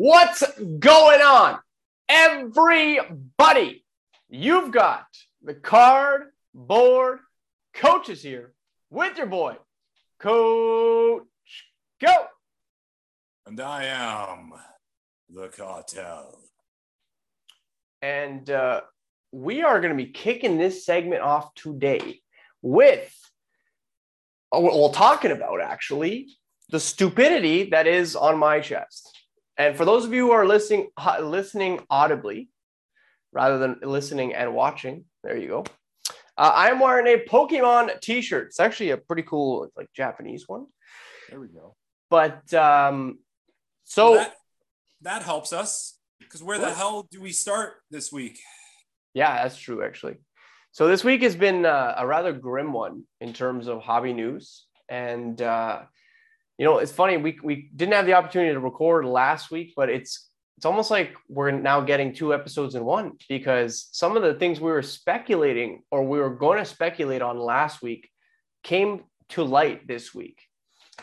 What's going on? Everybody, you've got the card board coaches here with your boy, Coach Koe. And I am the cartel. And uh, we are going to be kicking this segment off today with, oh, well, talking about actually the stupidity that is on my chest. And for those of you who are listening listening audibly rather than listening and watching, there you go. Uh, I am wearing a Pokemon T-shirt. It's actually a pretty cool, like Japanese one. There we go. But um, so that, that helps us because where the hell do we start this week? Yeah, that's true actually. So this week has been uh, a rather grim one in terms of hobby news, and uh, you know, it's funny. We we didn't have the opportunity to record last week, but it's it's almost like we're now getting two episodes in one because some of the things we were speculating or we were going to speculate on last week came to light this week.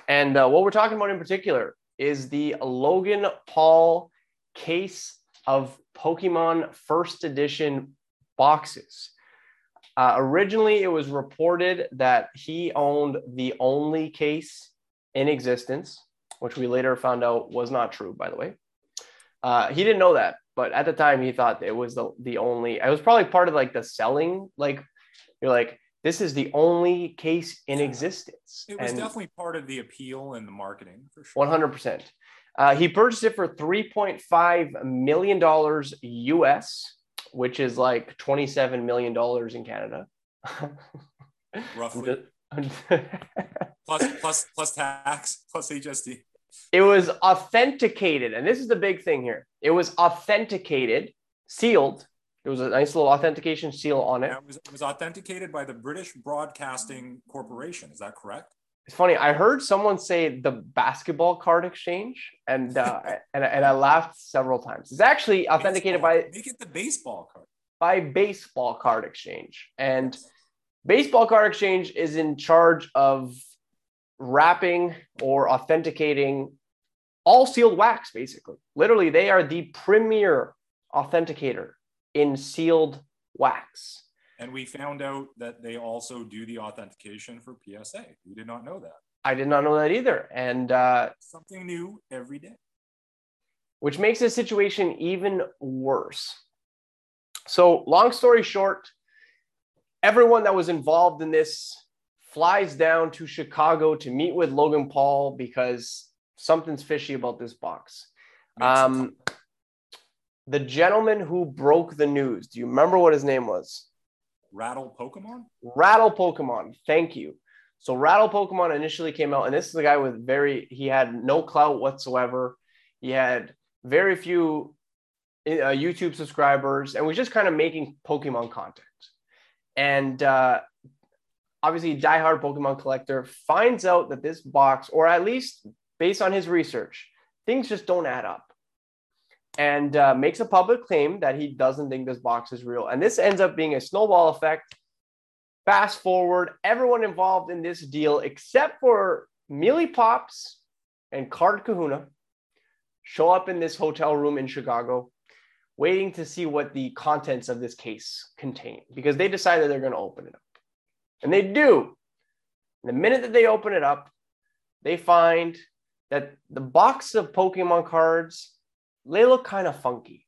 And uh, what we're talking about in particular is the Logan Paul case of Pokemon first edition boxes. Uh, originally, it was reported that he owned the only case in existence, which we later found out was not true, by the way. Uh, he didn't know that, but at the time he thought it was the, the only, it was probably part of like the selling, like you're like, this is the only case in existence. It was and definitely part of the appeal and the marketing for sure. 100%. Uh, he purchased it for $3.5 million US, which is like $27 million in Canada. Roughly. Plus plus plus tax plus HST. It was authenticated, and this is the big thing here. It was authenticated, sealed. There was a nice little authentication seal on it. Yeah, it, was, it was authenticated by the British Broadcasting Corporation. Is that correct? It's funny. I heard someone say the basketball card exchange, and uh, and and I laughed several times. It's actually authenticated baseball. by make it the baseball card by baseball card exchange, and Baseball Card Exchange is in charge of wrapping or authenticating all sealed wax, basically. Literally, they are the premier authenticator in sealed wax. And we found out that they also do the authentication for PSA. We did not know that. I did not know that either. And uh, something new every day. Which makes the situation even worse. So, long story short, everyone that was involved in this flies down to Chicago to meet with Logan Paul because something's fishy about this box. Um, the gentleman who broke the news, do you remember what his name was? Rattle Pokemon? Rattle Pokemon. Thank you. So Rattle Pokemon initially came out, and this is the guy with very, he had no clout whatsoever. He had very few uh, YouTube subscribers and was just kind of making Pokemon content and uh, obviously diehard Pokemon collector finds out that this box, or at least based on his research, things just don't add up, and uh, makes a public claim that he doesn't think this box is real. And this ends up being a snowball effect. Fast forward, everyone involved in this deal, except for Mealy Pops and Card Kahuna, show up in this hotel room in Chicago waiting to see what the contents of this case contain because they decided they're going to open it up. And they do. And the minute that they open it up, they find that the box of Pokemon cards, they look kind of funky.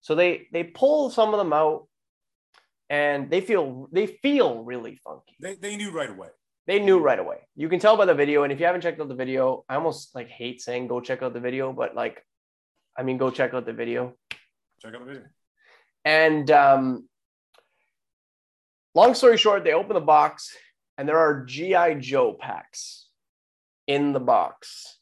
So they they pull some of them out and they feel they feel really funky. They, they knew right away. They knew right away. You can tell by the video. And if you haven't checked out the video, I almost like hate saying go check out the video, but like, I mean, go check out the video Check out the video. And um, long story short, they open the box and there are GI Joe packs in the box.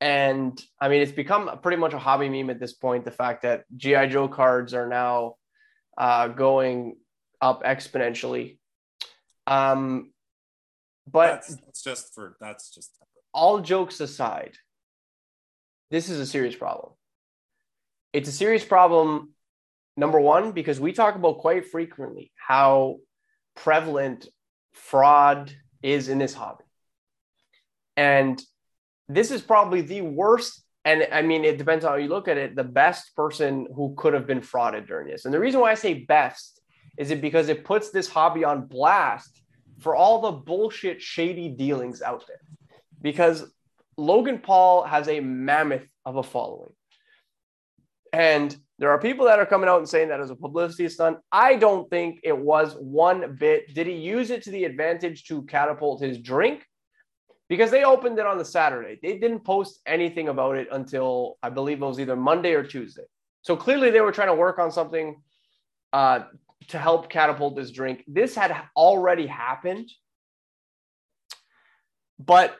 And I mean, it's become pretty much a hobby meme at this point. The fact that GI Joe cards are now uh, going up exponentially. Um, but that's, that's just for that's just all jokes aside, this is a serious problem it's a serious problem number one because we talk about quite frequently how prevalent fraud is in this hobby and this is probably the worst and I mean, it depends on how you look at it. The best person who could have been frauded during this, and the reason why I say best is it because it puts this hobby on blast for all the bullshit, shady dealings out there. Because Logan Paul has a mammoth of a following. And there are people that are coming out and saying that as a publicity stunt. I don't think it was one bit. Did he use it to the advantage to catapult his drink? Because they opened it on the Saturday. They didn't post anything about it until I believe it was either Monday or Tuesday. So clearly they were trying to work on something uh, to help catapult this drink. This had already happened. But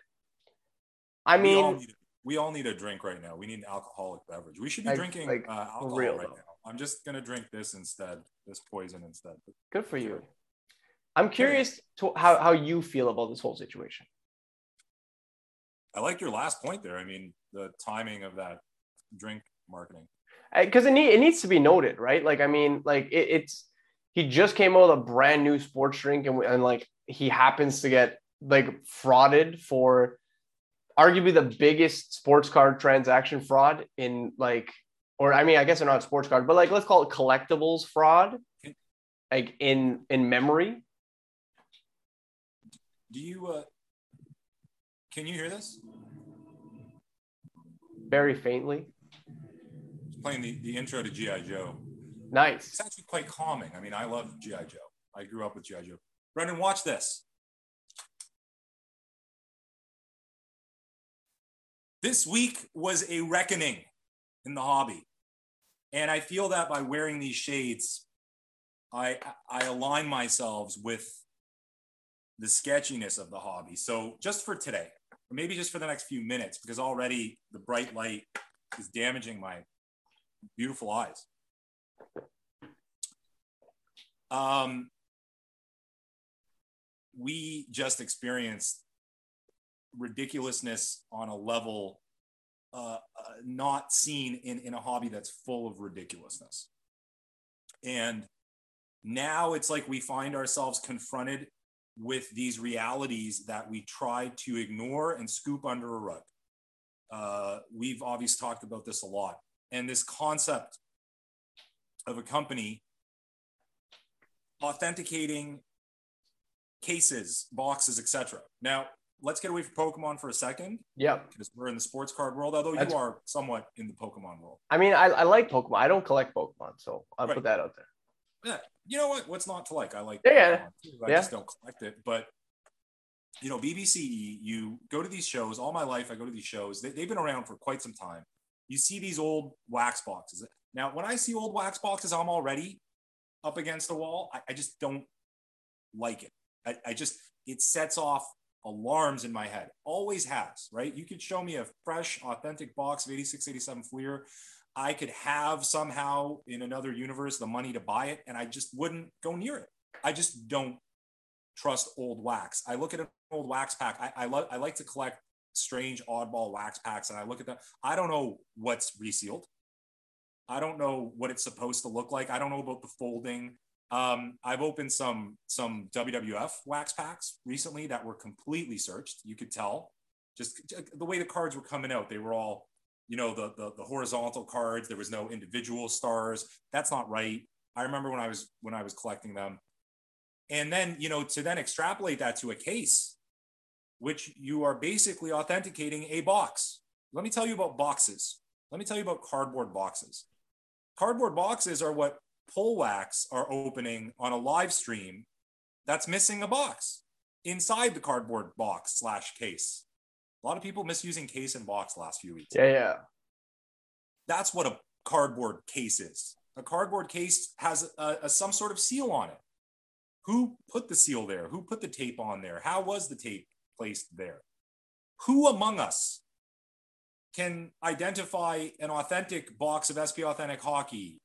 I mean, we all, need, we all need a drink right now. We need an alcoholic beverage. We should be like, drinking like, uh, alcohol real, right though. now. I'm just gonna drink this instead, this poison instead. Good for you. I'm curious to how, how you feel about this whole situation. I like your last point there. I mean, the timing of that drink marketing. Because it, need, it needs to be noted, right? Like, I mean, like it, it's he just came out with a brand new sports drink, and, and like he happens to get like frauded for arguably the biggest sports card transaction fraud in like or I mean, I guess they're not sports card, but like let's call it collectibles fraud, like in in memory. Do you uh can you hear this? Very faintly. playing the, the intro to G.I. Joe. Nice. It's actually quite calming. I mean, I love G.I. Joe. I grew up with G.I. Joe. Brendan, watch this. This week was a reckoning in the hobby. And I feel that by wearing these shades, I, I align myself with the sketchiness of the hobby. So just for today, or maybe just for the next few minutes, because already the bright light is damaging my beautiful eyes. Um, we just experienced ridiculousness on a level uh, uh, not seen in, in a hobby that's full of ridiculousness. And now it's like we find ourselves confronted with these realities that we try to ignore and scoop under a rug. Uh, we've obviously talked about this a lot. And this concept of a company authenticating cases, boxes, etc. Now, let's get away from Pokemon for a second. Yeah. Because we're in the sports card world, although That's, you are somewhat in the Pokemon world. I mean, I, I like Pokemon. I don't collect Pokemon, so I'll right. put that out there. Yeah. You know what? What's not to like? I like yeah. I yeah. just don't collect it. But you know, BBCE, you go to these shows all my life. I go to these shows. They, they've been around for quite some time. You see these old wax boxes. Now, when I see old wax boxes, I'm already up against the wall. I, I just don't like it. I, I just, it sets off alarms in my head. Always has, right? You could show me a fresh, authentic box of 86, 87 Fleer. I could have somehow in another universe the money to buy it, and I just wouldn't go near it. I just don't trust old wax. I look at an old wax pack. I, I, lo- I like to collect strange, oddball wax packs, and I look at them. I don't know what's resealed. I don't know what it's supposed to look like. I don't know about the folding. Um, I've opened some some WWF wax packs recently that were completely searched. You could tell just the way the cards were coming out. They were all, you know, the, the the horizontal cards. There was no individual stars. That's not right. I remember when I was when I was collecting them, and then you know to then extrapolate that to a case, which you are basically authenticating a box. Let me tell you about boxes. Let me tell you about cardboard boxes. Cardboard boxes are what wax are opening on a live stream that's missing a box inside the cardboard box slash case. A lot of people misusing case and box last few weeks. Yeah, yeah. That's what a cardboard case is. A cardboard case has a, a, some sort of seal on it. Who put the seal there? Who put the tape on there? How was the tape placed there? Who among us can identify an authentic box of SP Authentic Hockey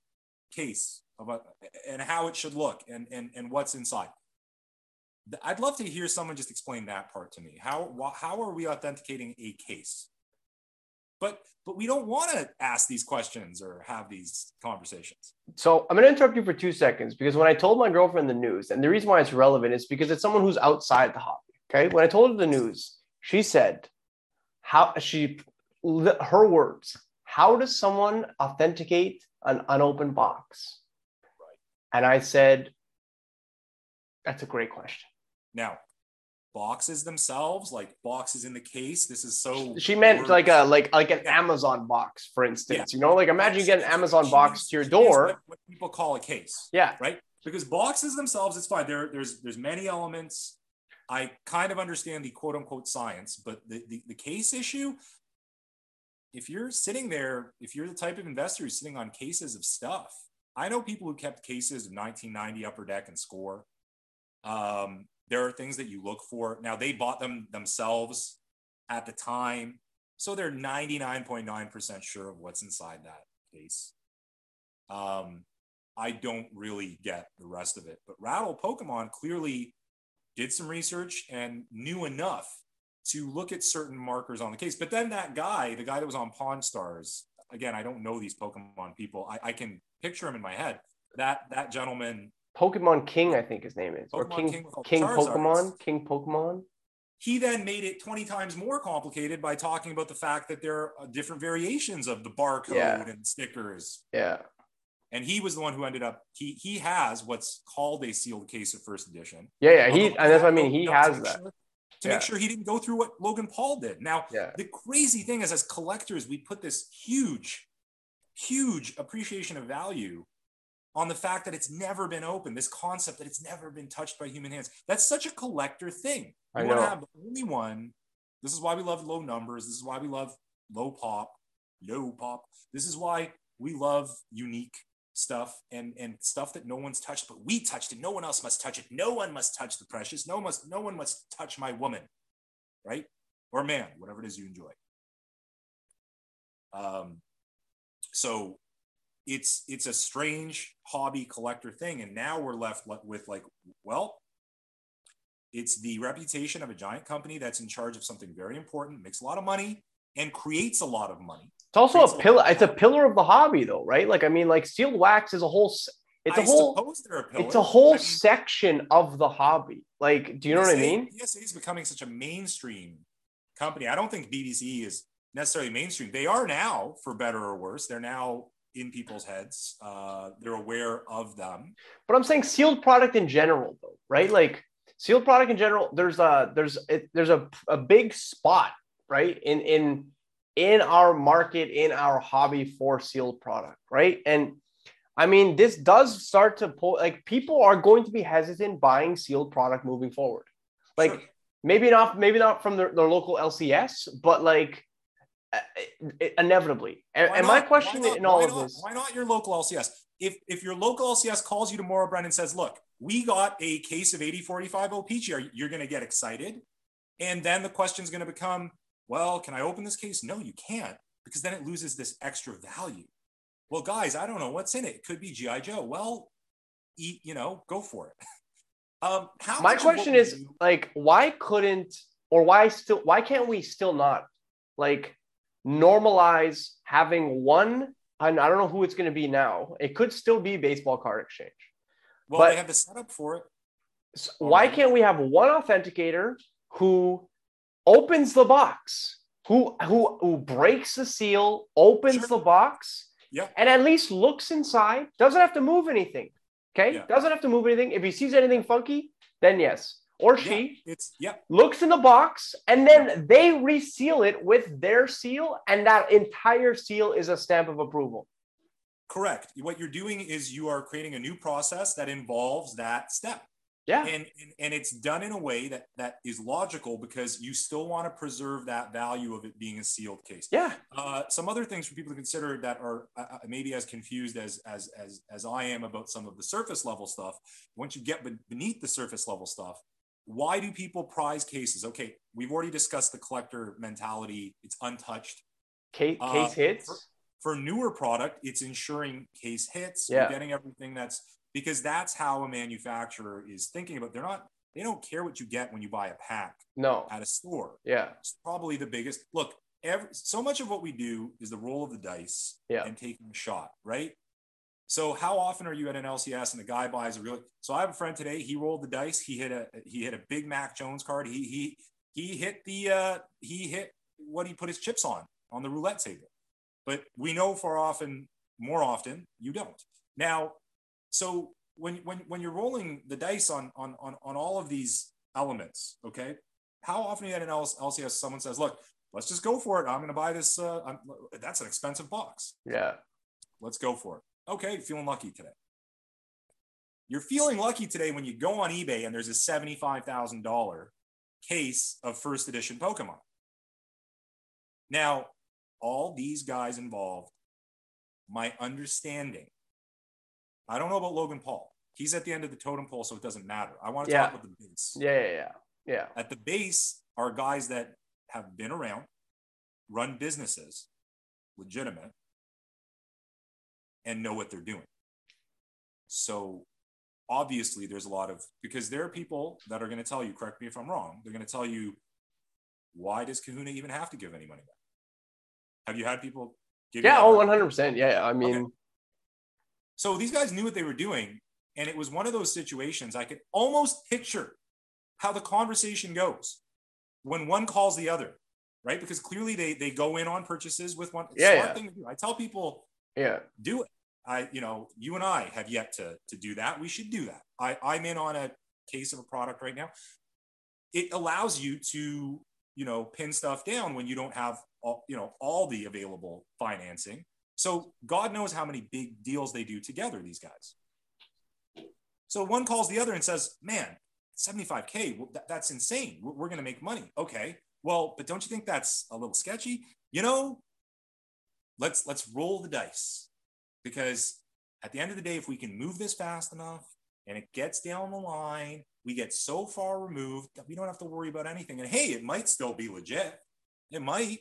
case about and how it should look and and, and what's inside. I'd love to hear someone just explain that part to me. How how are we authenticating a case? But but we don't want to ask these questions or have these conversations. So I'm going to interrupt you for two seconds because when I told my girlfriend the news, and the reason why it's relevant is because it's someone who's outside the hobby. Okay, when I told her the news, she said, "How she her words. How does someone authenticate an unopened box? And I said, that's a great question. Now, boxes themselves, like boxes in the case. This is so. She meant like a like like an Amazon box, for instance. Yeah. You know, like imagine you get an Amazon box to your door. What people call a case. Yeah. Right. Because boxes themselves, it's fine. There, there's there's many elements. I kind of understand the quote unquote science, but the, the, the case issue, if you're sitting there, if you're the type of investor who's sitting on cases of stuff, I know people who kept cases of 1990 Upper Deck and Score. Um, there are things that you look for. Now they bought them themselves at the time, so they're 99.9% sure of what's inside that case. Um, I don't really get the rest of it, but Rattle Pokemon clearly did some research and knew enough to look at certain markers on the case. But then that guy, the guy that was on Pawn Stars, again, I don't know these Pokemon people. I, I can picture him in my head. That that gentleman Pokemon King, I think his name is, Pokemon or King King, oh, King Pokemon, King Pokemon. He then made it 20 times more complicated by talking about the fact that there are uh, different variations of the barcode yeah. and stickers. Yeah. And he was the one who ended up. He he has what's called a sealed case of first edition. Yeah, yeah. He and that's what I mean. He has that. To yeah. make sure he didn't go through what Logan Paul did. Now, yeah. the crazy thing is, as collectors, we put this huge, huge appreciation of value on the fact that it's never been open, this concept that it's never been touched by human hands. That's such a collector thing. You want to have the only one. This is why we love low numbers. This is why we love low pop, low pop. This is why we love unique stuff and and stuff that no one's touched, but we touched it. No one else must touch it. No one must touch the precious. No must no one must touch my woman, right? Or man, whatever it is you enjoy. Um, so it's it's a strange hobby collector thing. And now we're left with like well it's the reputation of a giant company that's in charge of something very important makes a lot of money and creates a lot of money. It's also a pillar it's a pillar of the hobby though right? Like i mean like sealed wax is a whole it's a I whole a it's a whole I mean, section of the hobby. Like do you know what i mean? Psa is becoming such a mainstream company. I don't think bbc is necessarily mainstream they are now for better or worse they're now in people's heads. Uh, they're aware of them. But I'm saying sealed product in general, though, right? Like sealed product in general. There's a there's it, there's a, a big spot, right? In in in our market, in our hobby for sealed product, right? And I mean, this does start to pull. Like people are going to be hesitant buying sealed product moving forward. Like sure. maybe not maybe not from their, their local LCS, but like uh, inevitably. And, and my question not, in all of not, this: Why not your local LCS? If if your local LCS calls you tomorrow, Brendan says, "Look, we got a case of 8045 OPC. You're going to get excited, and then the question is going to become, well, can I open this case? No, you can't, because then it loses this extra value. Well, guys, I don't know what's in it. It could be GI Joe. Well, eat, you know, go for it. Um, my question is do- like, why couldn't or why still why can't we still not like normalize having one. I don't know who it's going to be now. It could still be baseball card exchange. Well, but they have the setup for it. Why can't we have one authenticator who opens the box, who who who breaks the seal, opens sure. the box, yeah. and at least looks inside? Doesn't have to move anything. Okay, yeah. doesn't have to move anything. If he sees anything funky, then yes or she yeah, it's yeah. looks in the box and then yeah. they reseal it with their seal and that entire seal is a stamp of approval. Correct. What you're doing is you are creating a new process that involves that step. Yeah. And, and and it's done in a way that that is logical because you still want to preserve that value of it being a sealed case. Yeah. Uh, some other things for people to consider that are uh, uh maybe as confused as as as as i am about some of the surface level stuff. Once you get beneath the surface level stuff why do people prize cases? Okay, we've already discussed the collector mentality. It's untouched. Case, uh, case hits. For, for, newer product, it's ensuring case hits. Yeah. You're getting everything that's because that's how a manufacturer is thinking about. They're not. They don't care what you get when you buy a pack. No. At a store. Yeah. It's probably the biggest. Look, every, so much of what we do is the roll of the dice yeah. and taking a shot, right? So how often are you at an LCS and the guy buys a real? So I have a friend today. He rolled the dice. He hit a he hit a big Mac Jones card. He he he hit the uh he hit what he put his chips on. on the roulette table. But we know far often, more often, you don't. Now, so when when when you're rolling the dice on on on, on all of these elements, okay, how often you had an LCS someone says, "Look, let's just go for it. I'm going to buy this. Uh, that's an expensive box. Yeah, let's go for it. Okay, feeling lucky today. You're feeling lucky today when you go on eBay and there's a seventy-five thousand dollar case of first edition Pokemon. Now, all these guys involved, my understanding, I don't know about Logan Paul. He's at the end of the totem pole, so it doesn't matter. I want to yeah. talk about the base. Yeah, yeah, yeah. Yeah. At the base are guys that have been around, run businesses, legitimate, and know what they're doing. So obviously there's a lot of because there are people that are going to tell you, correct me if I'm wrong, they're going to tell you, why does Kahuna even have to give any money back? Have you had people give Yeah, oh 100 percent Yeah. I mean okay. so these guys knew what they were doing, and it was one of those situations I could almost picture how the conversation goes when one calls the other, right? Because clearly they they go in on purchases with one yeah, smart yeah. thing to do. I tell people, yeah, do it. I, you know, you and I have yet to to do that. We should do that. I, I'm in on a case of a product right now. It allows you to, you know, pin stuff down when you don't have, all, you know, all the available financing. So God knows how many big deals they do together. These guys. So one calls the other and says, "Man, 75k. Well, that, that's insane. We're going to make money." Okay. Well, but don't you think that's a little sketchy? You know, let's let's roll the dice because at the end of the day, if we can move this fast enough and it gets down the line, we get so far removed that we don't have to worry about anything. And hey, it might still be legit. It might.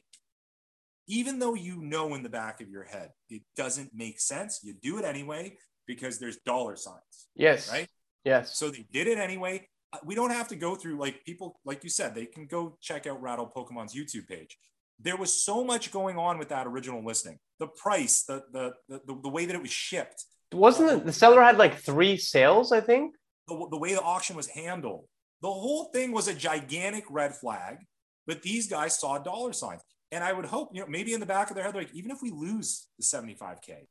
Even though you know in the back of your head it doesn't make sense, you do it anyway because there's dollar signs. Yes. Right? Yes. So they did it anyway. Uh, we don't have to go through like people, like you said, they can go check out Rattle Pokemon's YouTube page there was so much going on with that original listing. The price, the the the, the way that it was shipped. Wasn't it, the seller had like three sales? I think the, the way the auction was handled. The whole thing was a gigantic red flag, but these guys saw dollar signs. And I would hope, you know, maybe in the back of their head, like, even if we lose the 75K,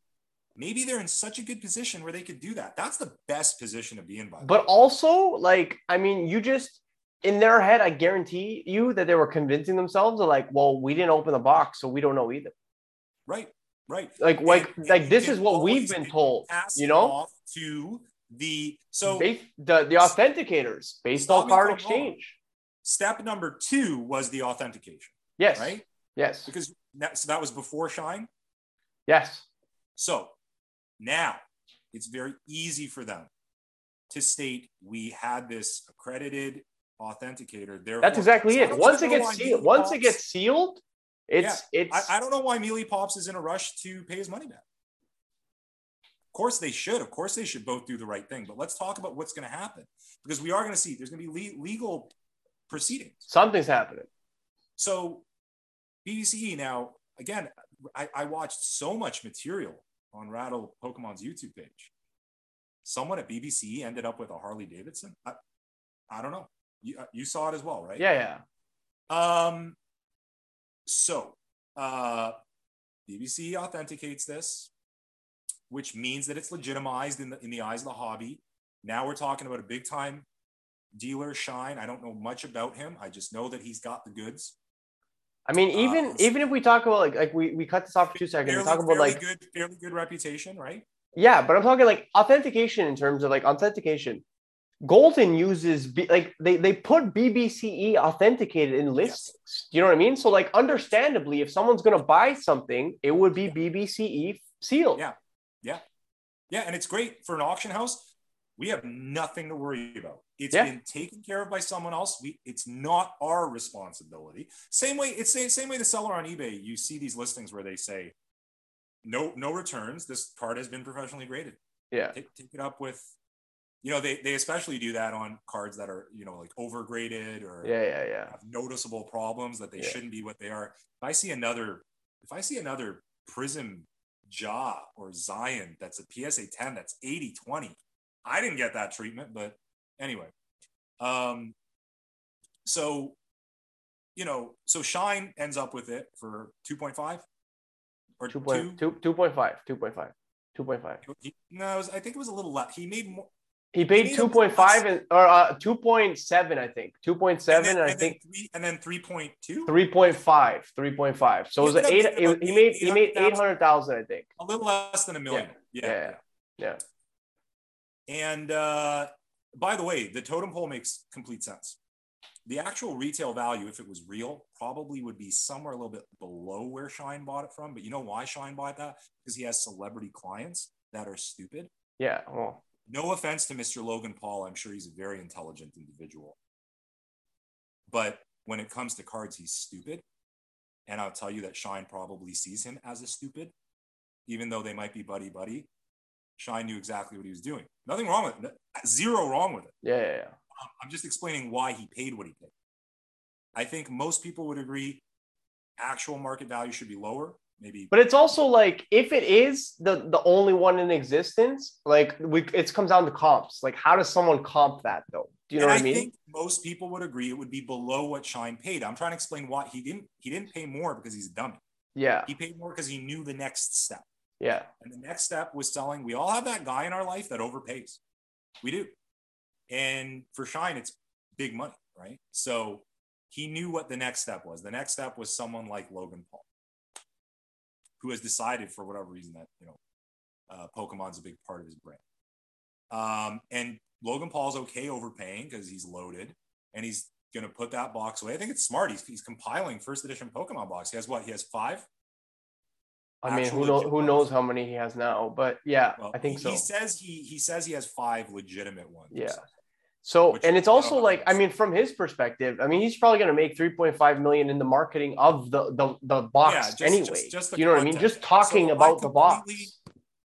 maybe they're in such a good position where they could do that. That's the best position to be in. By but also, like, I mean, you just in their head, I guarantee you that they were convincing themselves of like, well, we didn't open the box, so we don't know either. Right, right. Like, and, like, and like this is what we've been told. You know, to the so based, the the authenticators Baseball Card Exchange. Step number two was the authentication. Yes. Right. Yes. Because that, so that was before Shine. Yes. So now it's very easy for them to state we had this accredited authenticator. Therefore, That's exactly it. Once it gets sealed, once it gets sealed, it's yeah, it's. I, I, don't know why Mealy Pops is in a rush to pay his money back. Of course they should. Of course they should both do the right thing. But let's talk about what's going to happen because we are going to see there's going to be le- legal proceedings. Something's happening. So BBCE now again, I, I watched so much material on Rattle Pokemon's YouTube page. Someone at BBC ended up with a Harley Davidson. I, I don't know. You, uh, you saw it as well, right? Yeah, yeah. Um, so uh, BBC authenticates this, which means that it's legitimized in the in the eyes of the hobby. Now we're talking about a big time dealer, Shine. I don't know much about him. I just know that he's got the goods. I mean, even uh, even if we talk about like like we, we cut this off for two seconds, fairly, talk about like good, fairly good reputation, right? Yeah, but I'm talking like authentication in terms of like authentication. Goldin uses like they they put BBCE authenticated in listings. Yes. You know what I mean? So like understandably, if someone's gonna buy something, it would be BBCE sealed. Yeah, yeah, yeah, and it's great for an auction house. We have nothing to worry about. It's yeah. been taken care of by someone else. We it's not our responsibility. Same way it's the same way the seller on eBay. You see these listings where they say no no returns. This card has been professionally graded. Yeah, take, take it up with you know they, they especially do that on cards that are you know like overgraded or yeah yeah yeah have noticeable problems that they yeah. shouldn't be what they are if i see another if i see another Prizm Ja or zion that's a psa 10 that's 80 20 i didn't get that treatment but anyway um so you know, so Shine ends up with it for 2.5 or 2. 2. 2 2.5 2.5 2.5 He- No, was, I think it was a little less. He made more. He paid He made a 2.5 and or uh 2.7 i think 2.7 and then, and i and think three, and then 3.2. 3.5 3.5 so it was an ended eight it, he made he made 800,000. 800000 i think A little less than a million. yeah Yeah. yeah And uh, by the way, the totem pole makes complete sense. The actual retail value, if it was real, probably would be somewhere a little bit below where Shine bought it from. But you know why Shine bought that? Because he has celebrity clients that are stupid. yeah well No offense to Mr. Logan Paul. I'm sure he's a very intelligent individual. But when it comes to cards, he's stupid. And I'll tell you that Shine probably sees him as a stupid, even though they might be buddy buddy. Shine knew exactly what he was doing. Nothing wrong with it. Zero wrong with it. yeah yeah, yeah. Um, I'm just explaining why he paid what he paid. I think most people would agree actual market value should be lower. Maybe But it's also like if it is the the only one in existence, like we it comes down to comps. Like how does someone comp that though? Do you know what I I mean? think most people would agree it would be below what Shine paid. I'm trying to explain why he didn't he didn't pay more because he's a dummy. yeah, He paid more because he knew the next step. yeah, And the next step was selling. We all have that guy in our life that overpays. We do. And for Shine, it's big money, right? So he knew what the next step was. The next step was someone like Logan Paul, who has decided for whatever reason that, you know, uh, Pokemon's a big part of his brand. Um, and Logan Paul's okay overpaying because he's loaded and he's going to put that box away. I think it's smart. He's, he's compiling first edition Pokemon box. He has what? He has five? I mean, who knows? Who knows how many he has now? But yeah, Well, I think he, so. He says he he says he has five legitimate ones. Yeah. So, which and it's also like, I mean, from his perspective, I mean, he's probably going to make 3.5 million in the marketing of the the, the box Yeah, just- anyway. just- just the you know what I mean? Just talking So about the box.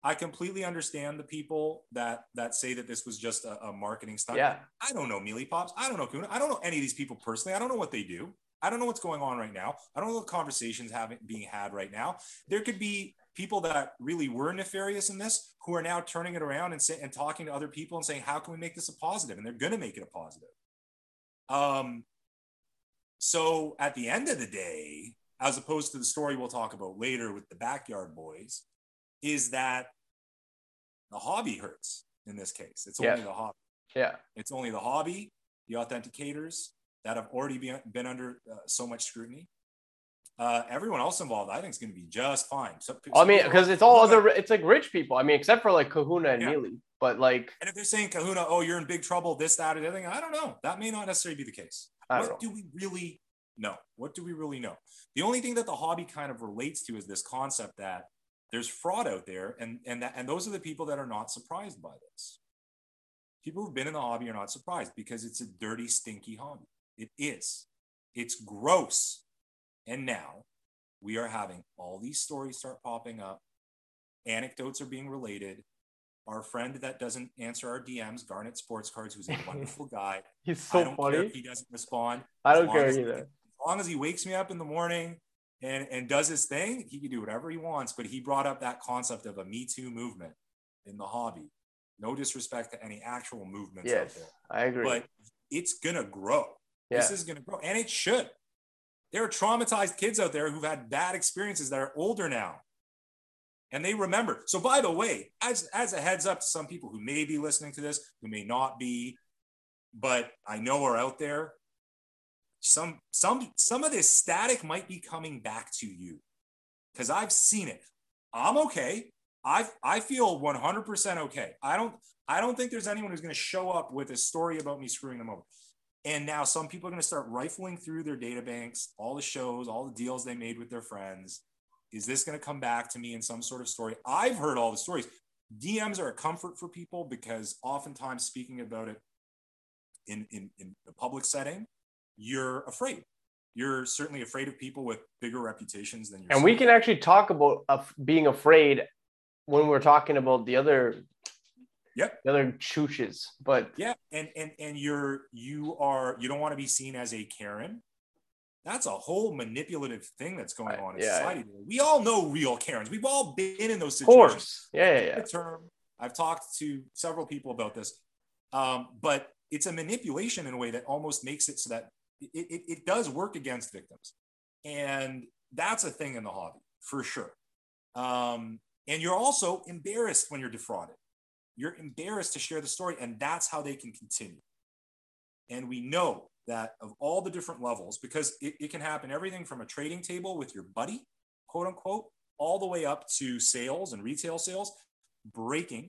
I completely understand the people that that say that this was just a, a marketing stunt. Yeah. I don't know Mealy Pops. I don't know Kuna. I don't know any of these people personally. I don't know what they do. I don't know what's going on right now. I don't know what conversations having being had right now. There could be people that really were nefarious in this who are now turning it around and say, and talking to other people and saying, how can we make this a positive? And they're going to make it a positive. Um, so at the end of the day, as opposed to the story we'll talk about later with the backyard boys, is that the hobby hurts in this case. It's only the hobby. Yeah. It's only the hobby, the authenticators that have already been, been under uh, so much scrutiny. Uh, everyone else involved, I think, is going to be just fine. So, I mean, because it's all other, it's like rich people. I mean, except for like Kahuna and Yeah. Mealy, but like, And if they're saying Kahuna, oh, you're in big trouble, this, that, and everything, I don't know. That may not necessarily be the case. What don't do we really know? What do we really know? The only thing that the hobby kind of relates to is this concept that there's fraud out there, and and that and those are the people that are not surprised by this. People who've been in the hobby are not surprised because it's a dirty, stinky hobby. It is. It's gross. And now we are having all these stories start popping up. Anecdotes are being related. Our friend that doesn't answer our DMs, Garnet Sports Cards, who's a wonderful guy, he's I so don't care funny. if he doesn't respond. I don't care as- either. As long as he wakes me up in the morning and, and does his thing, he can do whatever he wants. But he brought up that concept of a Me Too movement in the hobby. No disrespect to any actual movements out Yes, there, I agree. but it's gonna grow. yeah. This is gonna grow, and it should. There are traumatized kids out there who've had bad experiences that are older now, and they remember. So, by the way, as as a heads up to some people who may be listening to this, who may not be, but I know are out there, some some some of this static might be coming back to you because I've seen it. I'm okay. I I feel 100% okay. I don't I don't think there's anyone who's going to show up with a story about me screwing them over. And now some people are going to start rifling through their data banks, all the shows, all the deals they made with their friends. Is this going to come back to me in some sort of story? I've heard all the stories. DMs are a comfort for people because oftentimes speaking about it in, in, in the public setting, you're afraid. You're certainly afraid of people with bigger reputations than you. and we can actually talk about being afraid when we're talking about the other, Yep. the other chooches. But Yeah, and and and you're you are you don't want to be seen as a Karen. That's a whole manipulative thing that's going on in yeah. society. today. We all know real Karens. We've all been in those of situations. course, yeah, yeah, yeah. The term I've talked to several people about this, um, but it's a manipulation in a way that almost makes it so that it, it, it does work against victims. And that's a thing in the hobby for sure. Um, and you're also embarrassed when you're defrauded. You're embarrassed to share the story, and that's how they can continue. And we know that of all the different levels, because it, it can happen everything from a trading table with your buddy, quote unquote, all the way up to sales and retail sales, breaking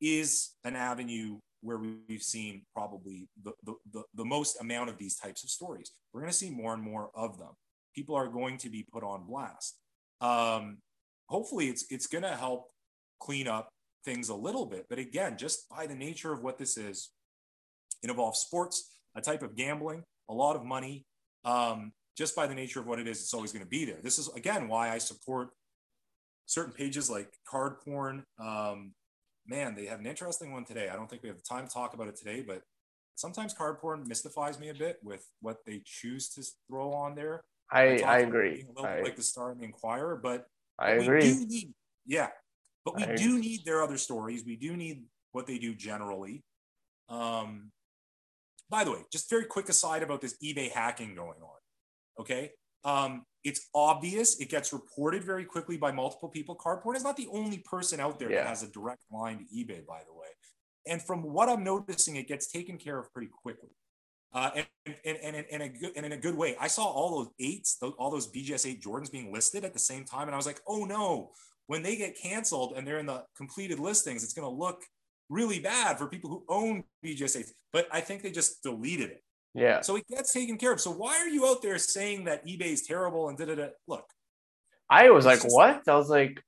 is an avenue where we've seen probably the, the, the, the, most amount of these types of stories. We're going to see more and more of them. People are going to be put on blast. Um, hopefully, it's, it's going to help clean up things a little bit. But again, just by the nature of what this is, it involves sports, a type of gambling, a lot of money. Um, just by the nature of what it is, it's always going to be there. This is, again, why I support certain pages like Card Porn, um, man, they have an interesting one today. I don't think we have the time to talk about it today, but sometimes card porn mystifies me a bit with what they choose to throw on there. I, I, agree. A little I, bit like the Star and the Inquirer, but, I agree. Need, yeah, but we I do need their other stories. We do need what they do generally. Um, by the way, just very quick aside about this eBay hacking going on. Okay, um, it's obvious. It gets reported very quickly by multiple people. Card porn is not the only person out there yeah. that has a direct line to eBay, by the way. And from what I'm noticing, it gets taken care of pretty quickly. Uh, and, and, and, and, a good, and in a good way. I saw all those eights, all those BGS 8 Jordans being listed at the same time. And I was like, oh no, when they get canceled and they're in the completed listings, it's going to look really bad for people who own BGS 8. But I think they just deleted it. Yeah. So it gets taken care of. So why are you out there saying that eBay is terrible and da da da? Look, I was like, just, what? I was like,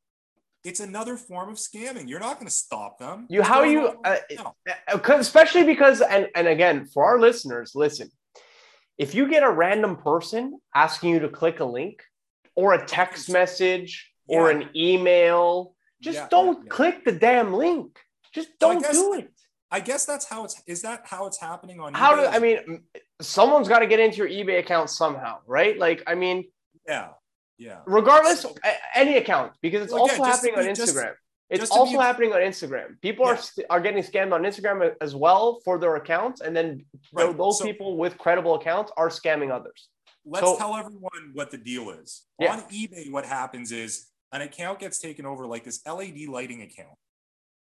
it's another form of scamming. You're not going to stop them. You how you, uh, uh especially because and and again for our listeners, listen, if you get a random person asking you to click a link or a text message yeah. or an email, just yeah, don't yeah, click the damn link. Just don't guess, do it. I guess that's how it's. Is that how it's happening on? How do I mean? Someone's got to get into your eBay account somehow, right? Like, I mean, yeah, yeah. Regardless, so, any account because it's also happening on Instagram. Just, it's also be, happening on Instagram. People are are getting scammed on Instagram as well for their accounts, and then right. those so, people with credible accounts are scamming others. Let's so, tell everyone what the deal is. Yeah. On eBay, what happens is an account gets taken over, like this LED lighting account,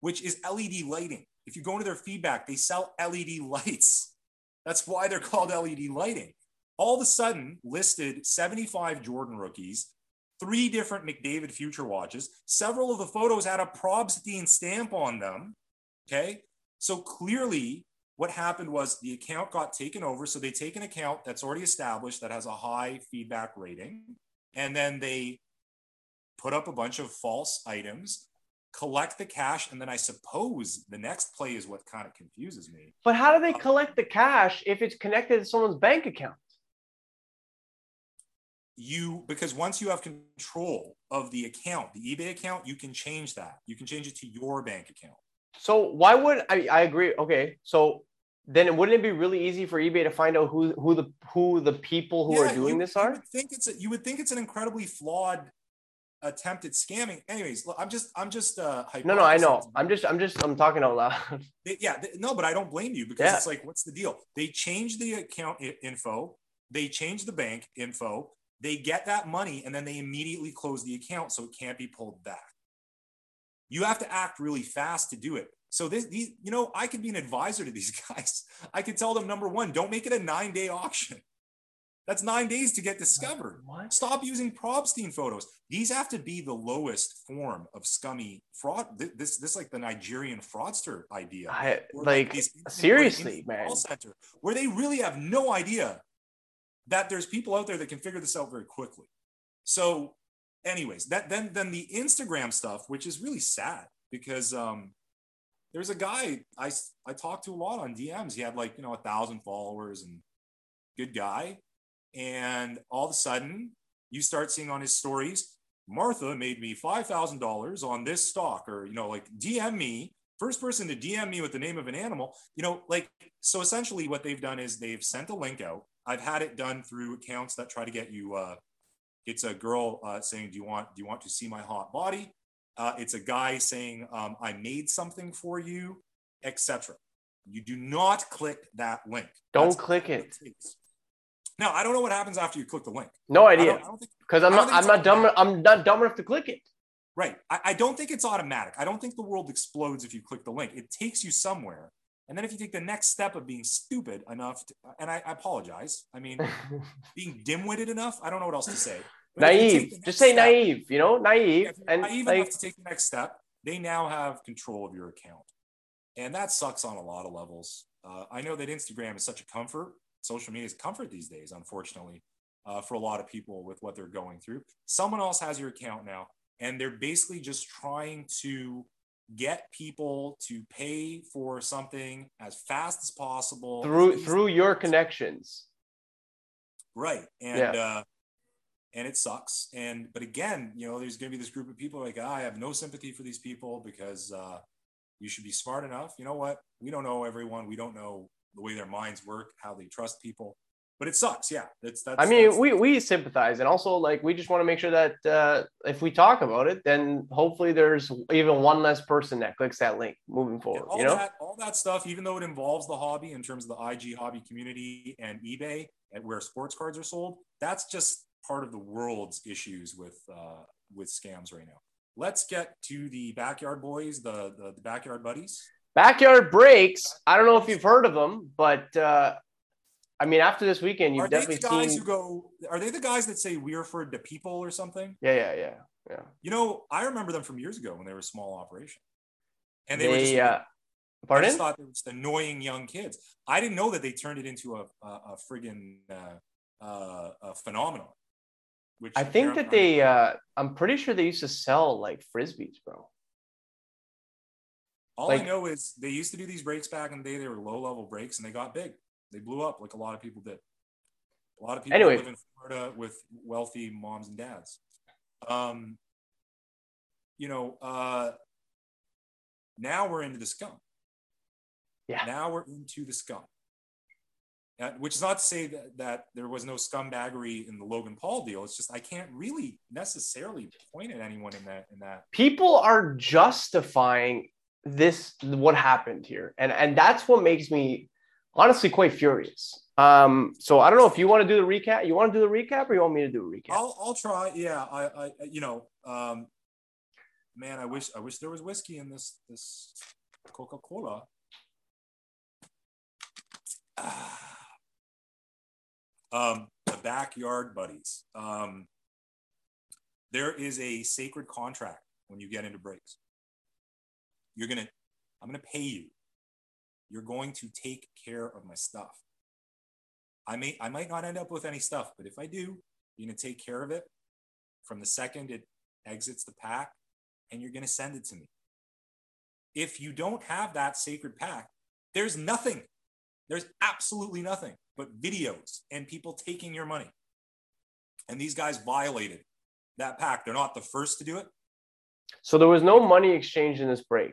which is LED lighting if you go into their feedback, they sell LED lights. That's why they're called LED lighting. All of a sudden, listed 75 Jordan rookies, three different McDavid future watches. Several of the photos had a Probstein stamp on them. Okay. So clearly, what happened was the account got taken over. So they take an account that's already established that has a high feedback rating, and then they put up a bunch of false items collect the cash and then i suppose the next play is what kind of confuses me. But how do they um, collect the cash if it's connected to someone's bank account? You because once you have control of the account the ebay account you can change that. You can change it to your bank account. So why would i i agree okay so then wouldn't it be really easy for ebay to find out who who the who the people who yeah, are doing you, this are? you would think it's a, you would think it's an incredibly flawed attempt at scamming. Anyways, look, I'm just I'm just uh no no I know I'm just I'm just I'm talking out loud. They, yeah, they, no, but I don't blame you because yeah. it's like what's the deal? They change the account info, they change the bank info, they get that money, and then they immediately close the account so it can't be pulled back. You have to act really fast to do it. So this, these, you know, I could be an advisor to these guys. I could tell them number one, don't make it a nine day auction. That's nine days to get discovered. What? Stop using Probstein photos. These have to be the lowest form of scummy fraud. This, this, this like the Nigerian fraudster idea. I, like, like seriously, man. Call center, where they really have no idea that there's people out there that can figure this out very quickly. So, anyways, that then then the Instagram stuff, which is really sad because um, there's a guy I I talked to a lot on DMs. He had like you know a thousand followers and good guy and all of a sudden, you start seeing on his stories, Martha made me $5,000 on this stock, or, you know, like DM me, first person to DM me with the name of an animal, you know, like, so essentially what they've done is they've sent a link out. I've had it done through accounts that try to get you, uh, it's a girl uh, saying, do you want, do you want to see my hot body? Uh, it's a guy saying, um, I made something for you, etc. You do not click that link. Don't That's click it. it No, I don't know what happens after you click the link. No idea. don't, I don't think Because I'm not. I'm not dumb. I'm not dumb enough to click it. Right. I, I don't think it's automatic. I don't think the world explodes if you click the link. It takes you somewhere. And then if you take the next step of being stupid enough, to, and I, I apologize. I mean, being dim-witted enough. I don't know what else to say. But if you take naive. Just say step- naive. You know, naive. you're And naive like, enough to take the next step, they now have control of your account. And that sucks on a lot of levels. Uh, I know that Instagram is such a comfort. Social media is comfort these days, unfortunately, uh, for a lot of people with what they're going through. Someone else has your account now, and they're basically just trying to get people to pay for something as fast as possible through through your connections. right and Yeah. uh and it sucks and but again you know there's going to be this group of people like "Ah, i have no sympathy for these people because uh you should be smart enough you know what we don't know everyone we don't know the way their minds work how they trust people. But it sucks. Yeah that's that's I mean, that's- we we sympathize, and also like we just want to make sure that uh, if we talk about it, then hopefully there's even one less person that clicks that link moving forward. all you know, that all that stuff even though it involves the hobby in terms of the ig hobby community and ebay and where sports cards are sold that's just part of the world's issues with uh with scams right now. Let's get to the backyard boys the the, the backyard buddies backyard breaks. I don't know if you've heard of them, but uh, I mean, after this weekend, you've are they the definitely guys seen. who go are they the guys that say we're for the people or something Yeah, yeah, yeah, yeah. you know i remember them from years ago when they were a small operation and they, were just They, uh, I pardon? just thought they were just annoying young kids. I didn't know that they turned it into a a, a friggin' uh, uh, a phenomenon. Which I think that they. Uh, I'm pretty sure they used to sell like frisbees, bro. All like- I know is they used to do these breaks back in the day. They were low level breaks, and they got big. They blew up like a lot of people did. A lot of people Anyway. live in Florida with wealthy moms and dads. Um, you know, uh, now we're into the scum. Yeah. Now we're into the scum. Uh, which is not to say that, that there was no scumbaggery in the Logan Paul deal. It's just I can't really necessarily point at anyone in that in that. People are justifying this what happened here, and and that's what makes me honestly quite furious. Um, so I don't know if you want to do the recap. You want to do the recap, or you want me to do a recap? I'll I'll try. Yeah, I I you know, um, man, I wish I wish there was whiskey in this this Coca Cola. um, the backyard buddies. Um, there is a sacred contract when you get into breaks. You're gonna, I'm gonna pay you. You're going to take care of my stuff. I may, I might not end up with any stuff, but if I do, you're gonna take care of it from the second it exits the pack, and you're gonna send it to me. If you don't have that sacred pack, there's nothing. There's absolutely nothing but videos and people taking your money. And these guys violated that pack. They're not the first to do it. So there was no money exchange in this break.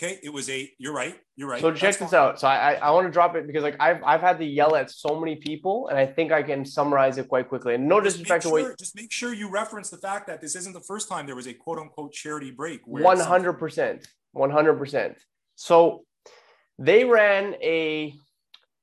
Okay, it was a. You're right. You're right. So check That's this fine. out. So I I, I want to drop it because like I've I've had to yell at so many people, and I think I can summarize it quite quickly. And no Just disrespect to what just make sure you reference the fact that this isn't the first time there was a quote unquote charity break. where One hundred percent, one hundred percent. So they ran a.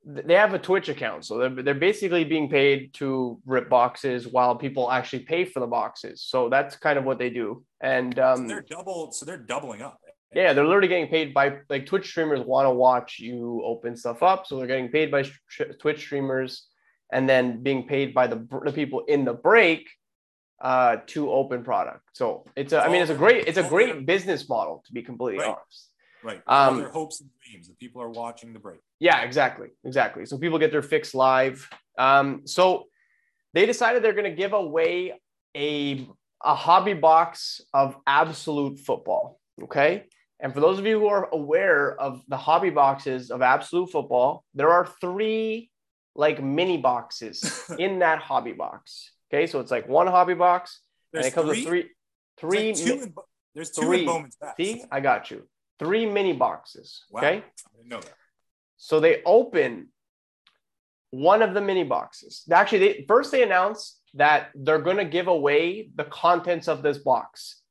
They have a Twitch account, so they're, they're basically being paid to rip boxes while people actually pay for the boxes. So that's kind of what they do. And So um, they're double. So they're doubling up. yeah, they're literally getting paid by like Twitch streamers want to watch you open stuff up, so they're getting paid by sh- Twitch streamers, and then being paid by the, the people in the break uh, to open product. So it's a, I mean, it's a great, it's a great business model to be completely Right. honest. Right. Um, their hopes and dreams. The people are watching the break. Yeah, exactly, exactly. So people get their fix live. Um, so they decided they're going to give away a a hobby box of absolute football. Okay, and for those of you who are aware of the hobby boxes of absolute football, there are three like mini boxes in that hobby box. Okay, so it's like one hobby box, There's and it comes three. with three three. There's, like two mi- in, there's two three. in Bowman's Best. see, I got you. Three mini boxes. Wow. Okay. I didn't know that. So they open one of the mini boxes. Actually, they first they announced that they're going to give away the contents of this box.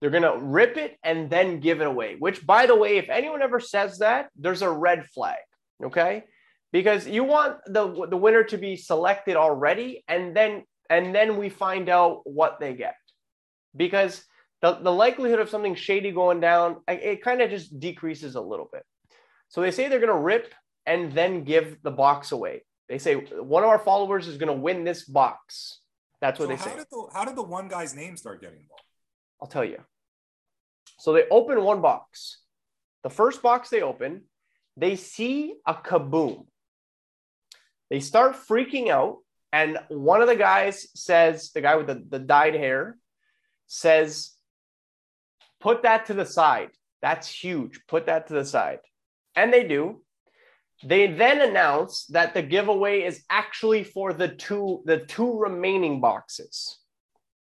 They're going to rip it and then give it away, which by the way, if anyone ever says that, there's a red flag, okay? because you want the the winner to be selected already, and then and then we find out what they get, because the, the likelihood of something shady going down it, kind of just decreases a little bit. So they say they're going to rip and then give the box away. They say one of our followers is going to win this box. That's what So they how say. did the how did the one guy's name start getting involved? I'll tell you. So they open one box. The first box they open, they see a kaboom. They start freaking out. And one of the guys says, the guy with the, the dyed hair says, put that to the side. That's huge. Put that to the side. And they do. They then announce that the giveaway is actually for the two the two remaining boxes.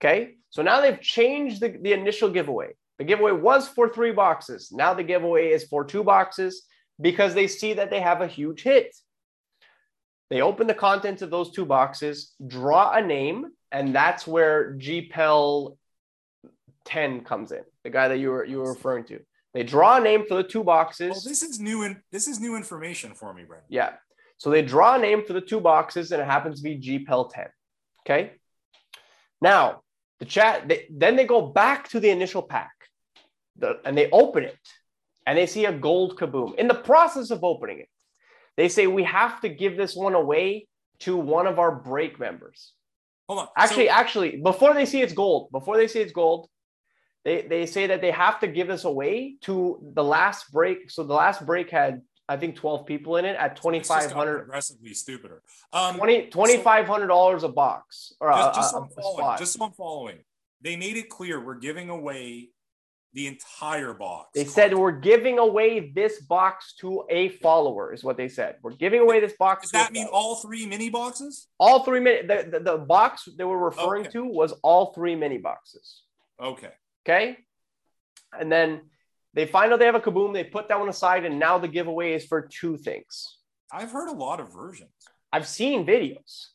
Okay, so now they've changed the, the initial giveaway. The giveaway was for three boxes. Now the giveaway is for two boxes because they see that they have a huge hit. They open the contents of those two boxes, draw a name, and that's where GPEL 10 comes in, the guy that you were you were referring to. They draw a name for the two boxes. Well, this is new and this is new information for me, Brendan. Yeah. So they draw a name for the two boxes, and it happens to be GPEL 10. Okay. Now, the chat, they, then they go back to the initial pack the, and they open it and they see a gold kaboom. In the process of opening it, they say, We have to give this one away to one of our break members. Hold on. Actually, So- actually, before they see it's gold, before they see it's gold, they, they say that they have to give this away to the last break. So the last break had, I think, 12 people in it at it's just gotten 2,500. aggressively stupider. Um, 20 $2,500 a box or a, just, just, a- so a I'm following, just so I'm following. They made it clear we're giving away the entire box. They said we're giving away this box to a follower, is what they said. We're giving away this box. Does that mean follower. all three mini boxes? all three mini? The, the, the box they were referring Okay. to was all three mini boxes. Okay. Okay. And then they find out they have a kaboom. They put that one aside, and now the giveaway is for two things. I've heard a lot of versions. I've seen videos.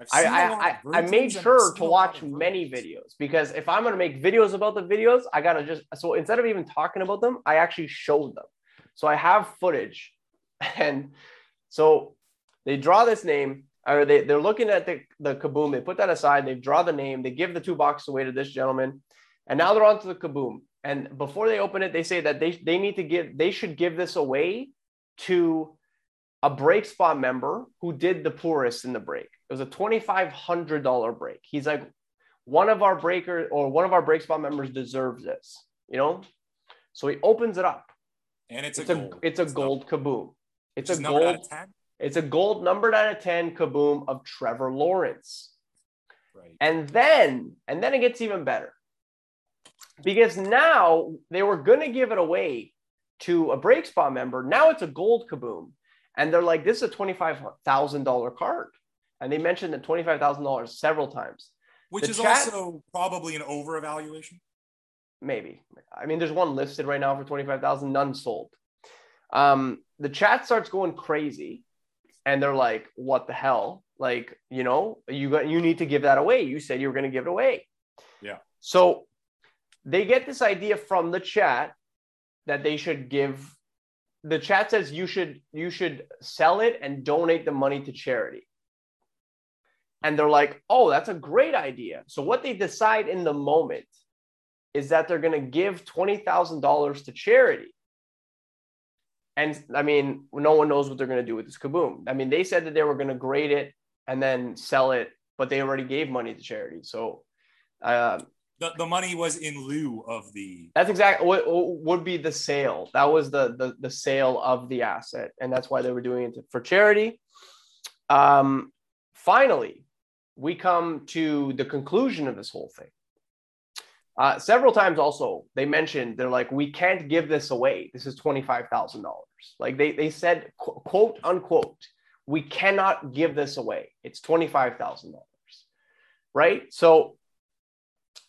I've I, seen a I, lot I, I made sure to watch many videos because if I'm going to make videos about the videos, I got to just so instead of even talking about them, I actually showed them. So I have footage. And so they draw this name, or they, they're looking at the, the kaboom. They put that aside, they draw the name, they give the two boxes away to this gentleman. And now they're on to the kaboom. And before they open it, they say that they, they need to give, they should give this away to a break spot member who did the poorest in the break. It was a $2,500 break. He's like, one of our breaker or one of our break spot members deserves this, you know? So he opens it up. And it's, It's a a, gold. it's a not- gold kaboom. It's which a is numbered out gold, it's a gold numbered out of 10 kaboom of Trevor Lawrence. Right. And then, and then it gets even better. Because now they were going to give it away to a break spot member. Now it's a gold kaboom. And they're like, this is a $25,000 card. And they mentioned the $25,000 several times. Which the is chat- also probably an over evaluation. Maybe. I mean, there's one listed right now for 25,000, none sold. Um, the chat starts going crazy and they're like, what the hell? Like, you know, you got, you need to give that away. You said you were going to give it away. Yeah. So they get this idea from the chat that they should give the chat says you should you should sell it and donate the money to charity. And they're like, "Oh, that's a great idea." So what they decide in the moment is that they're going to give $20,000 to charity. And I mean, no one knows what they're going to do with this kaboom. I mean, they said that they were going to grade it and then sell it, but they already gave money to charity. So uh, The, the money was in lieu of the. that's exactly what would be the sale. That was the, the the sale of the asset, and that's why they were doing it for charity. Um, finally, we come to the conclusion of this whole thing. Uh, several times, also they mentioned they're like, we can't give this away. This is twenty five thousand dollars. Like they they said, quote unquote, we cannot give this away. It's twenty five thousand dollars, right? So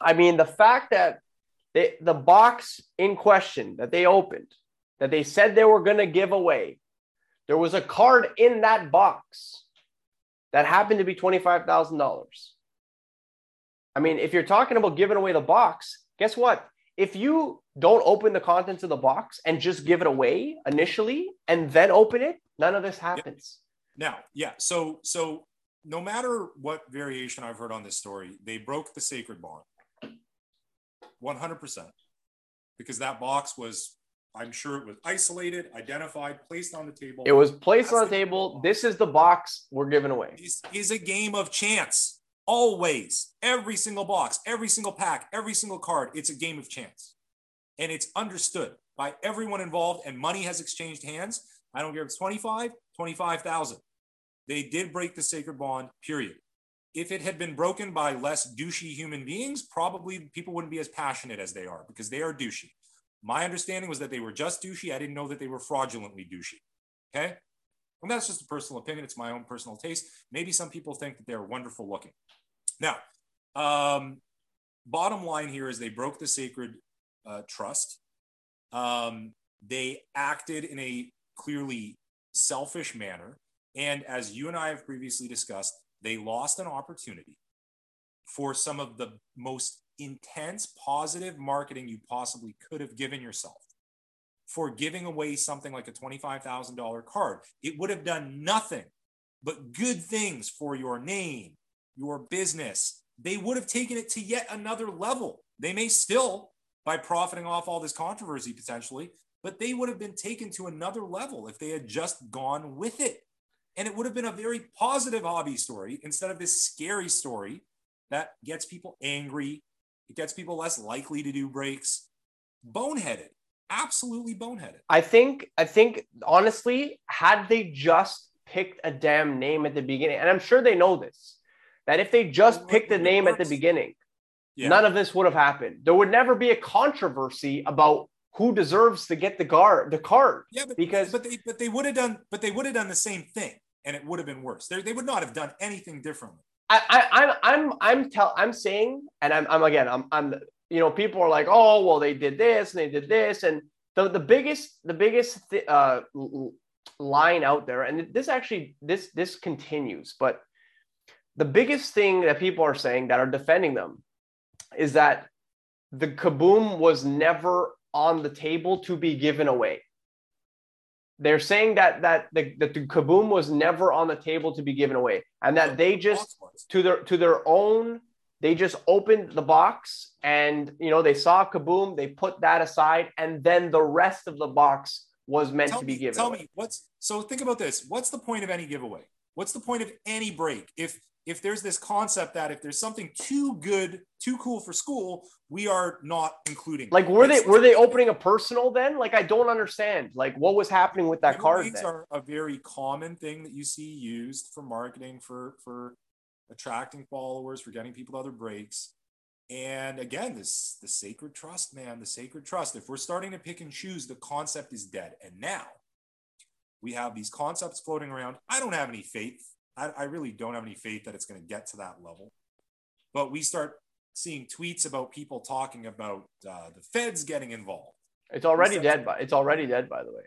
I mean, the fact that they, the box in question that they opened, that they said they were going to give away, there was a card in that box that happened to be $25,000. I mean, if you're talking about giving away the box, guess what? If you don't open the contents of the box and just give it away initially and then open it, none of this happens. Now, yeah. So, so no matter what variation I've heard on this story, they broke the sacred bond. 100%. Because that box was, I'm sure it was isolated, identified, placed on the table. It was placed That's on the the table. box. This is the box we're giving away. This is a game of chance. Always. Every single box, every single pack, every single card, it's a game of chance. And it's understood by everyone involved, and money has exchanged hands. I don't care if it's 25, 25,000. They did break the sacred bond, period. If it had been broken by less douchey human beings, probably people wouldn't be as passionate as they are because they are douchey. My understanding was that they were just douchey. I didn't know that they were fraudulently douchey. Okay. And that's just a personal opinion. It's my own personal taste. Maybe some people think that they're wonderful looking. Now, um, bottom line here is they broke the sacred uh, trust. Um, they acted in a clearly selfish manner. And as you and I have previously discussed, they lost an opportunity for some of the most intense positive marketing you possibly could have given yourself for giving away something like a $25,000 card. It would have done nothing but good things for your name, your business. They would have taken it to yet another level. They may still, by profiting off all this controversy potentially, but they would have been taken to another level if they had just gone with it. And it would have been a very positive hobby story instead of this scary story that gets people angry. It gets people less likely to do breaks. Boneheaded, absolutely boneheaded. I think I think honestly, had they just picked a damn name at the beginning, and I'm sure they know this, that if they just picked a name at the beginning, Yeah. none of this would have happened. There would never be a controversy about who deserves to get the guard the card. Yeah, but because- but they but they would have done but they would have done the same thing, and it would have been worse. They, they would not have done anything differently. I, I I'm I'm I'm tell I'm saying, and I'm I'm again I'm I'm you know people are like oh well they did this and they did this and the the biggest the biggest th- uh, line out there and this actually this this continues but the biggest thing that people are saying that are defending them is that the kaboom was never on the table to be given away they're saying that that the, that the kaboom was never on the table to be given away and that they just to their to their own they just opened the box and you know they saw kaboom they put that aside and then the rest of the box was meant tell to be me, given tell away. me what's so think about this. What's the point of any giveaway? What's the point of any break? If if there's this concept that if there's something too good, too cool for school, we are not including. like were they were they opening a personal then? Like i don't understand. Like what was happening with that card then? are a very common thing that you see used for marketing for for attracting followers for getting people to other breaks. And again this the sacred trust man the sacred trust. If we're starting to pick and choose the concept is dead. And now we have these concepts floating around. I don't have any faith. I, I really don't have any faith that it's going to get to that level. But we start seeing tweets about people talking about uh, the feds getting involved it's already dead by it's already dead by the way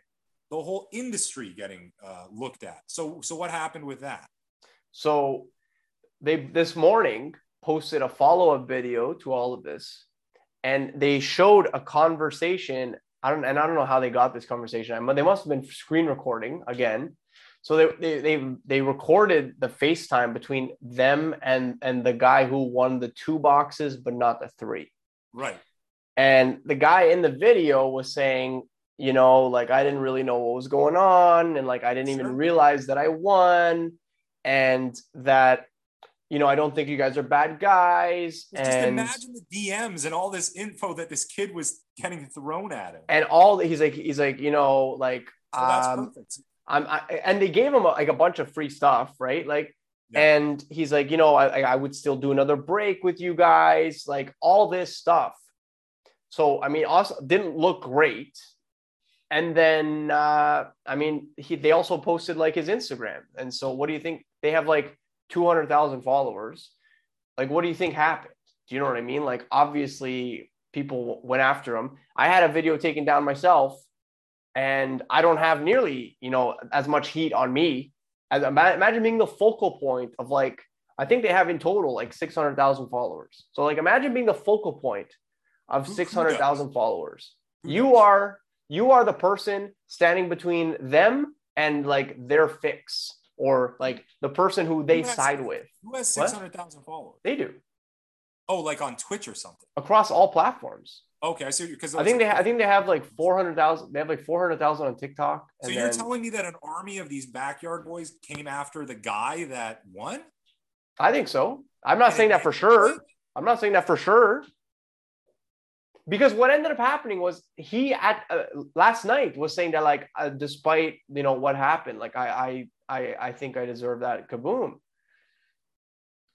the whole industry getting uh, looked at. So, so what happened with that? so they this morning posted a follow-up video to all of this and they showed a conversation i don't and i don't know how they got this conversation but they must have been screen recording again so they, they they they recorded the facetime between them and and the guy who won the two boxes but not the three Right. and the guy in the video was saying you know like i didn't really know what was going on and like i didn't even realize that i won and that you know i don't think you guys are bad guys Just and imagine the DMs and all this info that this kid was getting thrown at him. and all he's like he's like you know like So that's um, perfect. I'm I, and they gave him like a bunch of free stuff, right? Like, Yeah. and he's like, you know, I I would still do another break with you guys, like all this stuff. So I mean, also didn't look great. And then uh, I mean, he they also posted like his Instagram, and so what do you think? They have like two hundred thousand followers. Like, what do you think happened? Do you know what I mean? Like, obviously, people went after him. I had a video taken down myself and I don't have nearly, you know, as much heat on me. As imagine being the focal point of like, I think they have in total like six hundred thousand followers. So like, imagine being the focal point of Who- who six hundred thousand followers. You are you are the person standing between them and like their fix. or like the person who they Who has- side with. Who has 600,000 followers? They do Oh, like on Twitch or something. across all platforms. Okay, I see. Because I think they ha- I think they have like four hundred thousand. They have like four hundred thousand on TikTok. So you're then- telling me that an army of these backyard boys came after the guy that won? I think so. I'm not saying that for sure. I'm not saying that for sure. Because what ended up happening was he at uh, last night was saying that like uh, despite you know what happened, like I I I I think I deserve that kaboom.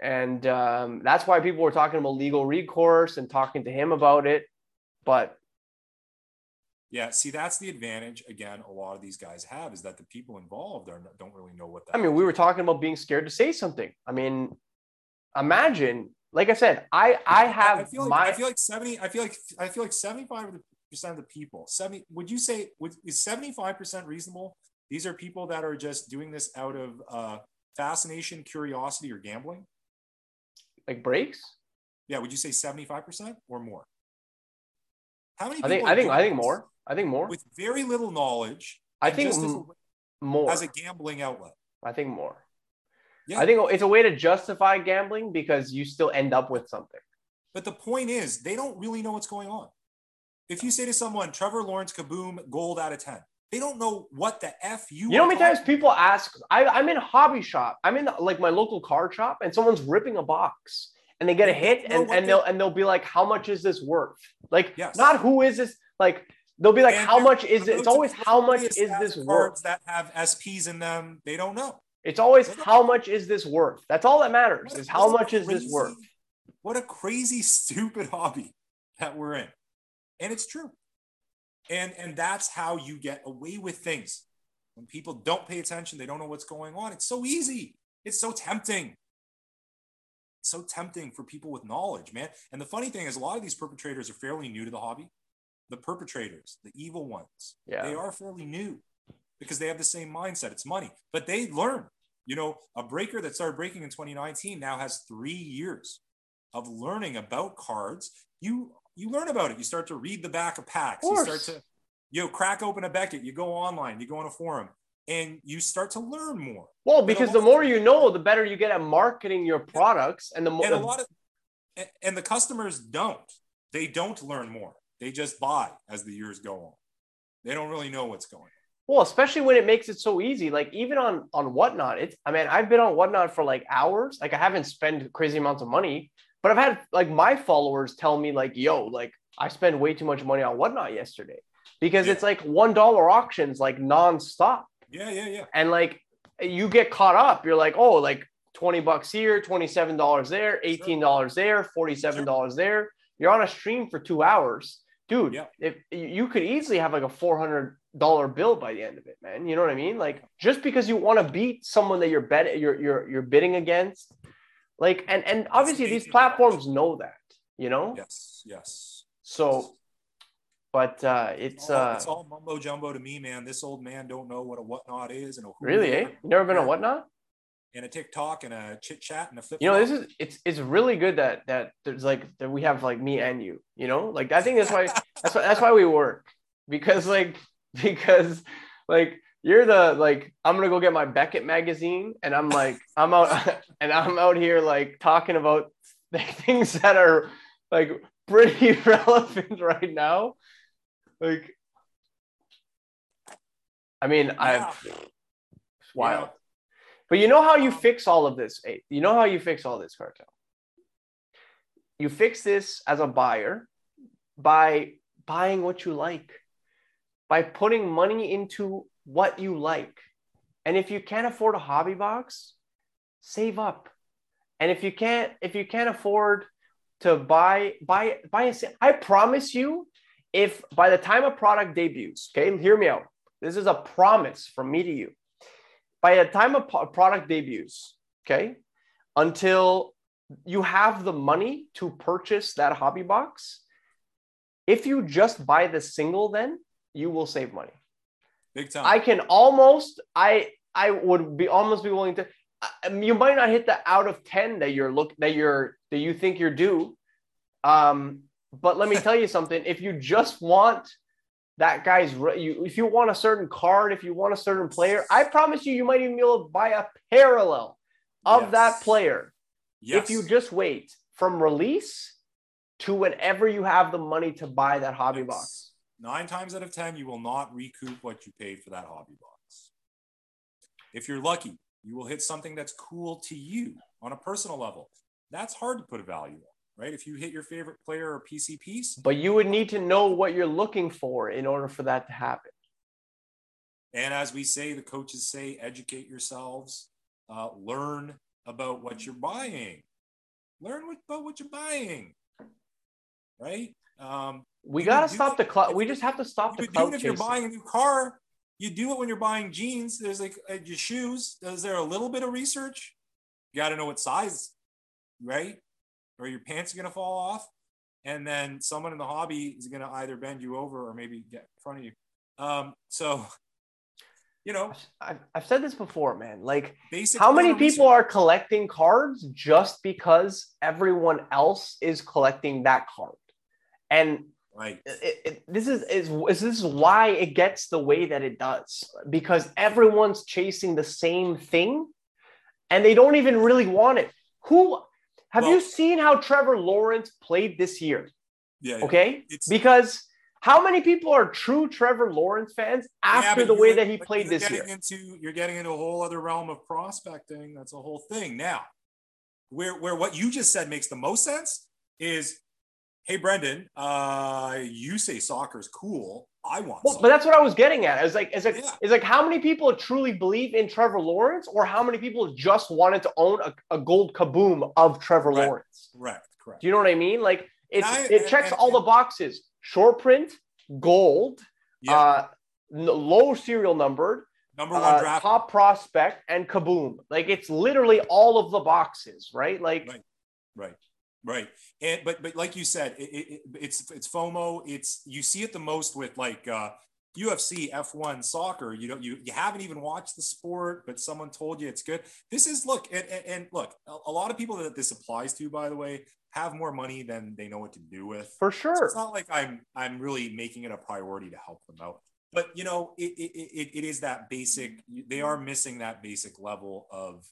And um, that's why people were talking about legal recourse and talking to him about it. But Yeah, see, that's the advantage. Again, a lot of these guys have is that the people involved are, don't really know what that. I mean, we were talking about being scared to say something. I mean, imagine, like I said, I I have I feel like my I feel like seventy. I feel like I feel like seventy-five percent of the people. Seventy. Would you say would, is seventy-five percent reasonable? These are people that are just doing this out of uh, fascination, curiosity, or gambling. like breaks. Yeah. Would you say seventy-five percent or more? How many? I think people I think I think more. I think more. with very little knowledge. I think as a, more. as a gambling outlet. I think more. Yeah. I think it's a way to justify gambling because you still end up with something. But the point is, they don't really know what's going on. If you say to someone, Trevor Lawrence, kaboom, gold out of 10, they don't know what the F you You know how many times people ask? I, I'm in a hobby shop. I'm in like my local car shop, and someone's ripping a box, and they get a hit, and, and they- they'll and they'll be like, "How much is this worth?" Like, Yes. not who is this? Like, they'll be like, And "How much is it?" It's always, "How much is this worth?" that have SPs in them, they don't know. It's always, "How much is this worth?" That's all that matters. Is how much is this worth? What a crazy, stupid hobby that we're in. And it's true. And and that's how you get away with things. When people don't pay attention, they don't know what's going on. It's so easy. It's so tempting. So tempting for people with knowledge, man. And the funny thing is, a lot of these perpetrators are fairly new to the hobby. The perpetrators, the evil ones, Yeah. they are fairly new because they have the same mindset. It's money, but they learn. You know, a breaker that started breaking in 2019 now has three years of learning about cards. You you learn about it. You start to read the back of packs. Of you start to you know crack open a Beckett. You go online. You go on a forum, and you start to learn more. Well, because the more you know, the better you get at marketing your products, and the more And a lot of and- and the customers don't. They don't learn more. They just buy as the years go on. They don't really know what's going on. Well, especially when it makes it so easy. Like even on on whatnot, it's I mean, I've been on whatnot for like hours. Like I haven't spent crazy amounts of money, but I've had like my followers tell me like, yo, like I spent way too much money on whatnot yesterday. Because Yeah. it's like one dollar auctions like nonstop. Yeah, yeah, yeah. And like you get caught up. You're like, oh, like 20 bucks here, $27 there, $18 there, $47 there. You're on a stream for two hours. Dude, Yeah. if you could easily have like a $400 bill by the end of it, man. You know what I mean? Like just because you want to beat someone that you're bet you're you're you're bidding against. Like and and obviously these platforms know that, you know? Yes, yes. So but uh it's all, uh it's all mumbo jumbo to me, man. This old man don't know what a whatnot is and a really, eh? You never been a whatnot? and a TikTok and a chit chat and a flip. you know this is it's it's really good that that there's like that we have like me and you you know like i think that's why that's why that's why we work because like because like you're the like i'm gonna go get my beckett magazine and i'm like i'm out and i'm out here like talking about things that are like pretty relevant right now like i mean i've it's wild Yeah. but you know how you fix all of this? You know how you fix all this cartel? You fix this as a buyer by buying what you like, by putting money into what you like. And if you can't afford a hobby box, save up. And if you can't, if you can't afford to buy, buy, buy a, I promise you, if by the time a product debuts, okay, hear me out. This is a promise from me to you by the time a product debuts, okay, until you have the money to purchase that hobby box, if you just buy the single, then you will save money. big time. I can almost, I I would be almost be willing to. You might not hit the out of ten that you're look that you're that you think you're due, um, but let me tell you something. If you just want that guy's you if you want a certain card, if you want a certain player, I promise you, you might even be able to buy a parallel of Yes. that player Yes. if you just wait from release to whenever you have the money to buy that hobby box. Nine times out of 10, you will not recoup what you paid for that hobby box. If you're lucky, you will hit something that's cool to you on a personal level. That's hard to put a value on, right? If you hit your favorite player or PC piece, But you would need to know what you're looking for in order for that to happen. and as we say, the coaches say, educate yourselves, uh, learn about what you're buying, learn what, about what you're buying, right? Um, We got to stop the if We just have to stop the do if you're buying a new car. You do it when you're buying jeans. There's like uh, your shoes. Is there a little bit of research? You got to know what size, right? Or your pants are gonna fall off, and then someone in the hobby is gonna either bend you over or maybe get in front of you. Um, so, you know, I've, I've said this before, man. Like, how many people are collecting cards just because everyone else is collecting that card? And right? it, it, this is, is this is why it gets the way that it does because everyone's chasing the same thing and they don't even really want it who have you seen how trevor lawrence played this year Yeah. yeah. okay It's because how many people are true trevor lawrence fans after but the way that he played you're this getting year Into you're getting into a whole other realm of prospecting. That's a whole thing. Now, where where what you just said makes the most sense is, hey Brendan, uh, you say soccer's cool. I want. well, but that's what I was getting at. It's like, it's like, Yeah. it's like how many people truly believe in Trevor Lawrence, or how many people just wanted to own a, a gold kaboom of Trevor. Lawrence? correct, correct. Do you know what I mean? Like it's I- it checks all the boxes: short print, gold, Yeah, uh, low serial numbered, number one uh, draft. top prospect, and kaboom. Like it's literally all of the boxes, right? Like Right. Right, right. And but but like you said, it, it, it- it's it's FOMO. It's you see it the most with like uh, UFC, F1, soccer. You don't you you haven't even watched the sport, but someone told you it's good. This is look and, and, and look. A, lot of people that this applies to, by the way, have more money than they know what to do with. for So sure. it's not like I'm I'm really making it a priority to help them out. But you know, it it, it, it is that basic. They are missing that basic level of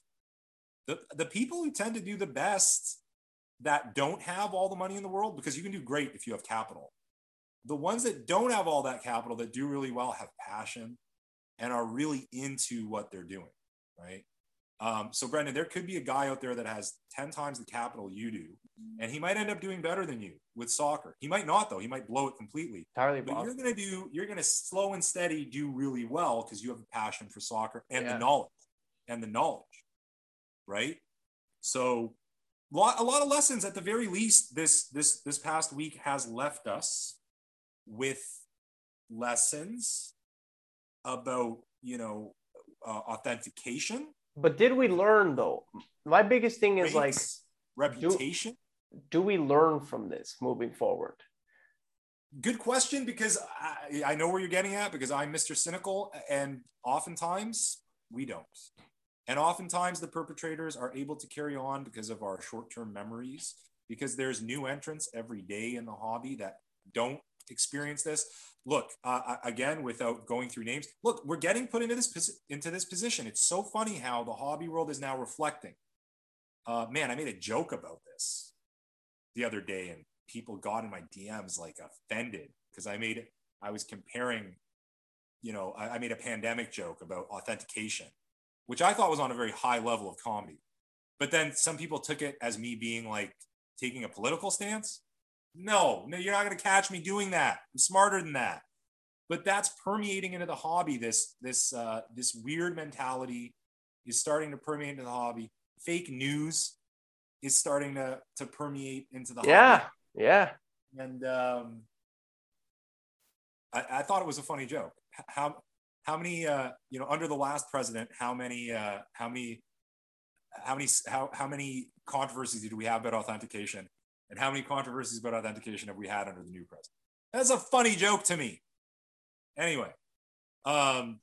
the the people who tend to do the best that don't have all the money in the world because you can do great if you have capital. The ones that don't have all that capital that do really well have passion and are really into what they're doing, right? Um, so Brendan, there could be a guy out there that has 10 times the capital you do, and he might end up doing better than you with soccer. He might not, though. He might blow it completely. Entirely But you're gonna do, you're gonna slow and steady do really well because you have a passion for soccer and Yeah. the knowledge and the knowledge, right? So, lot, a lot of lessons at the very least. This this this past week has left us with lessons about you know uh, authentication, But did we learn though? My biggest thing is like, reputation. do we learn from this moving forward? Good question because I, I know where you're getting at because I'm Mr. Cynical, and oftentimes we don't. And oftentimes the perpetrators are able to carry on because of our short term memories, because there's new entrants every day in the hobby that don't experience this. Look, uh, again, without going through names, look, we're getting put into this into this position. It's so funny how the hobby world is now reflecting. Uh, man, I made a joke about this the other day, and people got in my DMs like offended because I made. I was comparing, you know, I, I made a pandemic joke about authentication, which I thought was on a very high level of comedy. But then some people took it as me being like taking a political stance. No, no, you're not going to catch me doing that. I'm smarter than that. But that's permeating into the hobby. This this uh, this weird mentality is starting to permeate into the hobby. Fake news is starting to to permeate into the Yeah, hobby. yeah. Yeah. And um, I, I thought it was a funny joke. How how many uh, you know under the last president? How many uh, how many how many how how many controversies did we have about authentication? And how many controversies about authentication have we had under the new president? That's a funny joke to me. Anyway, um,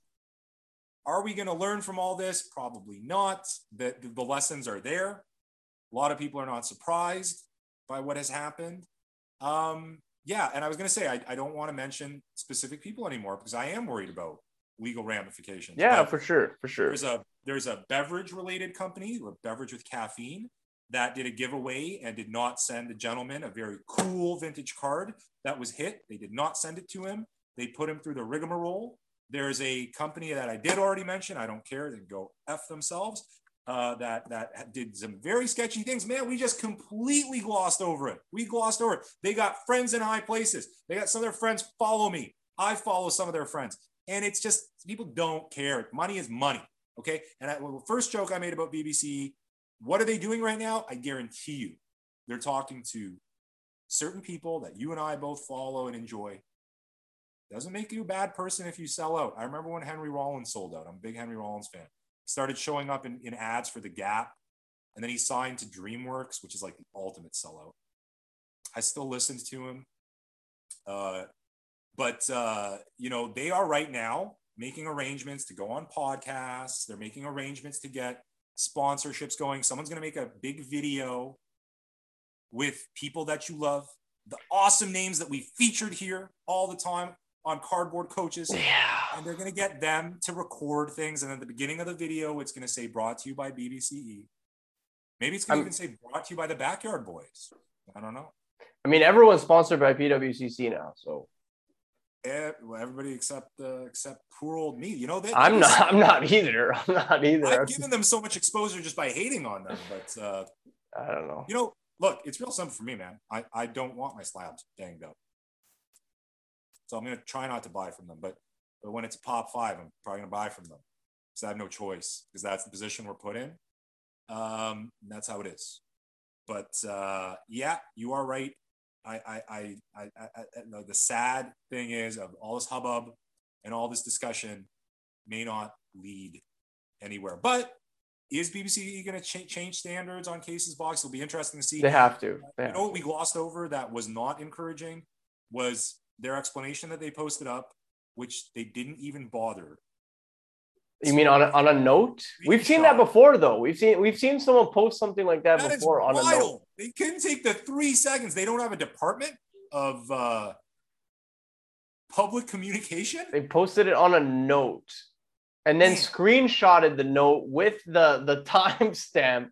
are we going to learn from all this? Probably not. The, the lessons are there. A lot of people are not surprised by what has happened. Um, yeah, and I was going to say I, I don't want to mention specific people anymore because I am worried about legal ramifications. Yeah, But for sure, for sure. there's a there's a beverage related company, a beverage with caffeine, that did a giveaway and did not send the gentleman a very cool vintage card that was hit. They did not send it to him. They put him through the rigmarole. There's a company that I did already mention. I don't care. They go f themselves. Uh, that that did some very sketchy things. Man, we just completely glossed over it. We glossed over it. They got friends in high places. They got some of their friends follow me. I follow some of their friends, and it's just people don't care. Money is money. Okay. And I, well, the first joke I made about BBC, what are they doing right now? I guarantee you, they're talking to certain people that you and I both follow and enjoy. Doesn't make you a bad person if you sell out. I remember when Henry Rollins sold out. I'm a big Henry Rollins fan started showing up in, in ads for the Gap. And then he signed to DreamWorks, which is like the ultimate sellout. I still listened to him. Uh, but, uh, you know, they are right now making arrangements to go on podcasts. They're making arrangements to get sponsorships going. Someone's going to make a big video with people that you love, the awesome names that we featured here all the time on Cardboard Coaches Yeah. and they're going to get them to record things. And at the beginning of the video, it's going to say brought to you by BBCE. Maybe it's going to even say brought to you by the Backyard Boys. I don't know. I mean, everyone's sponsored by PWCC now, so everybody except uh, except poor old me. You know that I'm not. I'm not either. I'm not either. I've given them so much exposure just by hating on them. But uh, I don't know. you know, look, it's real simple for me, man. I, I don't want my slabs danged up. So I'm gonna try not to buy from them. But but when it's pop five, I'm probably gonna buy from them. Because I have no choice, because that's the position we're put in. Um, that's how it is. But uh, yeah, you are right. I I I, I, I, I no, the sad thing is of all this hubbub and all this discussion may not lead anywhere. But is BBC going to ch- change standards on cases box? It'll be interesting to see. They have to. They You know what we glossed over that was not encouraging was their explanation that they posted up, which they didn't even bother. You mean on a, on a note? We've seen that before, though. We've seen we've seen someone post something like that, That before on a note. They couldn't take the three seconds. They don't have a department of uh, public communication. They posted it on a note, and then Man. screenshotted the note with the the timestamp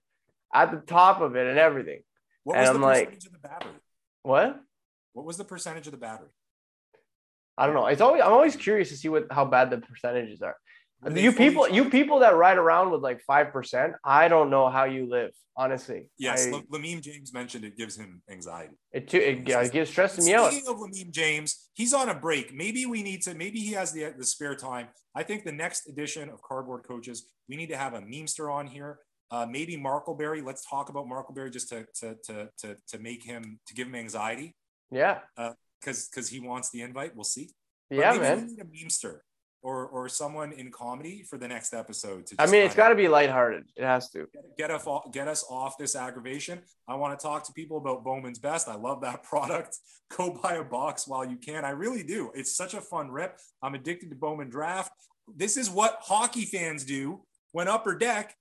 at the top of it and everything. What And was I'm the like- of the battery? What? What was the percentage of the battery? I don't know. It's always I'm always curious to see what how bad the percentages are. Were You fully people, you people that ride around with like five percent, I don't know how you live. Honestly, Yes, I, Lam- Lamine James mentioned it gives him anxiety. it, too, it, yeah, it gives stressing me out. Speaking of Lamine James, he's on a break. Maybe we need to. Maybe he has the the spare time. I think the next edition of Cardboard Coaches, we need to have a memester on here. Uh, maybe Markleberry. Let's talk about Markleberry just to to to to to make him to give him anxiety Yeah, because because he wants the invite. We'll see. But yeah, maybe man. We need a memester or or someone in comedy for the next episode. To I mean, it's got to be lighthearted. It has to. get us off, get us off this aggravation. I want to talk to people about Bowman's Best. I love that product. Go buy a box while you can. I really do. It's such a fun rip. I'm addicted to Bowman Draft. This is what hockey fans do when Upper Deck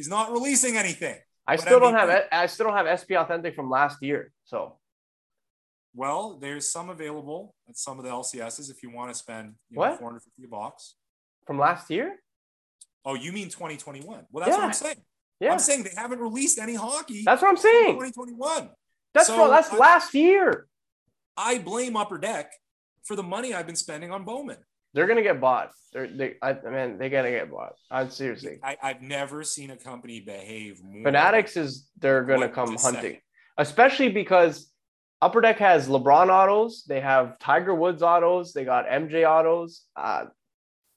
is not releasing anything. I But still I don't have I still don't have SP Authentic from last year. So Well, there's some available at some of the LCSs if you want to spend you know, 450 bucks. from last year, Oh, you mean 2021? Well, that's what I'm saying. yeah, I'm saying they haven't released any hockey that's what I'm saying. 2021. That's So, from, that's I- last year. I blame Upper Deck for the money I've been spending on Bowman. They're gonna get bought. They're they I man, they gotta get bought. I'm seriously. I, I've never seen a company behave more. Fanatics is they're gonna come hunting, saying. especially because Upper Deck has LeBron autos, they have Tiger Woods autos, they got MJ autos. Uh,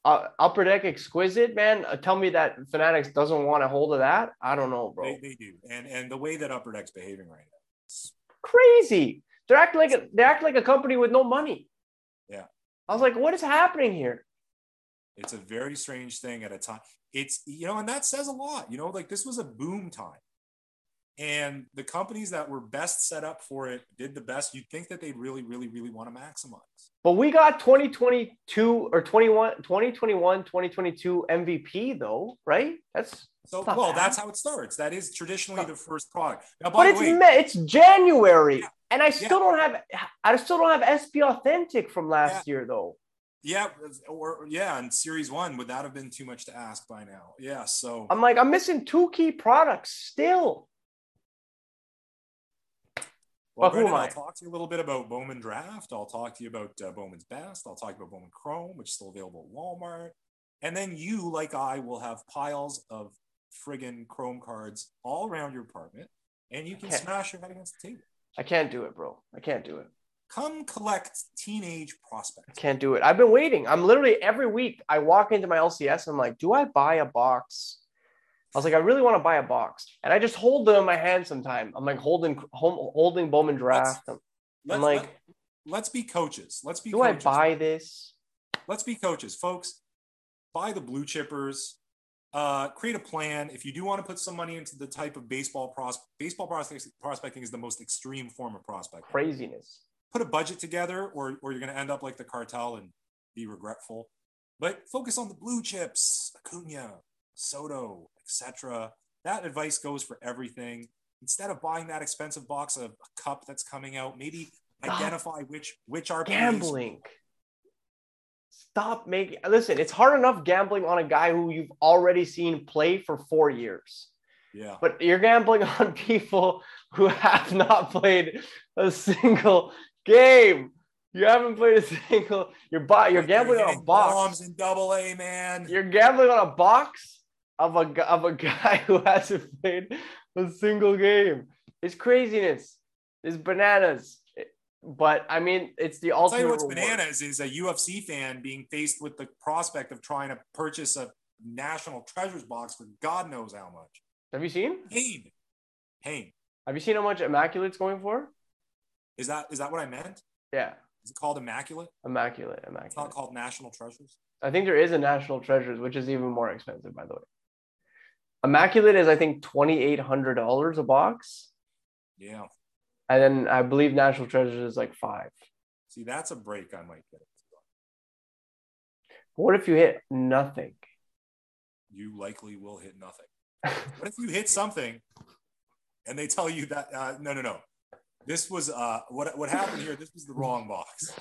uh, Upper Deck exquisite, man. Uh, tell me that Fanatics doesn't want a hold of that. I don't know, bro. They, they do, and and the way that Upper Deck's behaving right now, it's- Crazy. They're acting like a, they act like a company with no money. Yeah. I was like, what is happening here? it's a very strange thing at a time. It's you know, and that says a lot. You know, like this was a boom time. And the companies that were best set up for it did the best. You'd think that they'd really, really, really want to maximize. But we got 2022 or 21, 2021, 2022 MVP though, right? That's so well. Bad. That's how it starts. That is traditionally the first product. Now, but it's way, it's January, yeah, and I still yeah. don't have I still don't have SP Authentic from last yeah. year though. Yeah, or yeah, and Series One would that have been too much to ask by now? Yeah, so I'm like I'm missing two key products still. Well, Brendan, I'll talk to you a little bit about Bowman Draft. I'll talk to you about uh, Bowman's Best. I'll talk about Bowman Chrome, which is still available at Walmart. And then you, like I, will have piles of friggin' Chrome cards all around your apartment, and you can smash your head against the table. I can't do it, bro. I can't do it. Come collect teenage prospects. I can't do it. I've been waiting. I'm literally every week I walk into my LCS. And I'm like, do I buy a box I was like, I really want to buy a box, and I just hold them in my hand sometime. I'm like holding holding Bowman draft. Let's, I'm like, let, us be coaches. Let's be. Do coaches. I buy this? Let's be coaches, folks. Buy the blue chippers. Uh, create a plan. If you do want to put some money into the type of baseball pros, baseball prospecting is the most extreme form of prospecting. Craziness. Put a budget together, or or you're going to end up like the cartel and be regretful. But focus on the blue chips, Acuna, Soto, etc. That advice goes for everything. Instead of buying that expensive box of a cup that's coming out, maybe identify which which are gambling. Stop making listen, it's hard enough gambling on a guy who you've already seen play for four years. Yeah. But you're gambling on people who have not played a single game. You haven't played a single. You're buy, You're gambling on a box. Bombs in double A, man. You're gambling on a box of a of a guy who hasn't played a single game. It's craziness. It's bananas. But I mean, it's the ultimate. I'll tell you what's reward. bananas is a UFC fan being faced with the prospect of trying to purchase a national treasures box for God knows how much. Have you seen? Pain. Pain. Have you seen how much Immaculate's going for? Is that is that what I meant? Yeah. Is it called Immaculate? Immaculate. Immaculate. It's not called National Treasures. I think there is a National Treasures, which is even more expensive, by the way. Immaculate is I think twenty eight hundred dollars a box. Yeah. And then I believe National Treasure is like five. See, that's a break I might get. What if you hit nothing? You likely will hit nothing. what if you hit something and they tell you that uh, no, no, no, this was uh, what what happened here? This was the wrong box.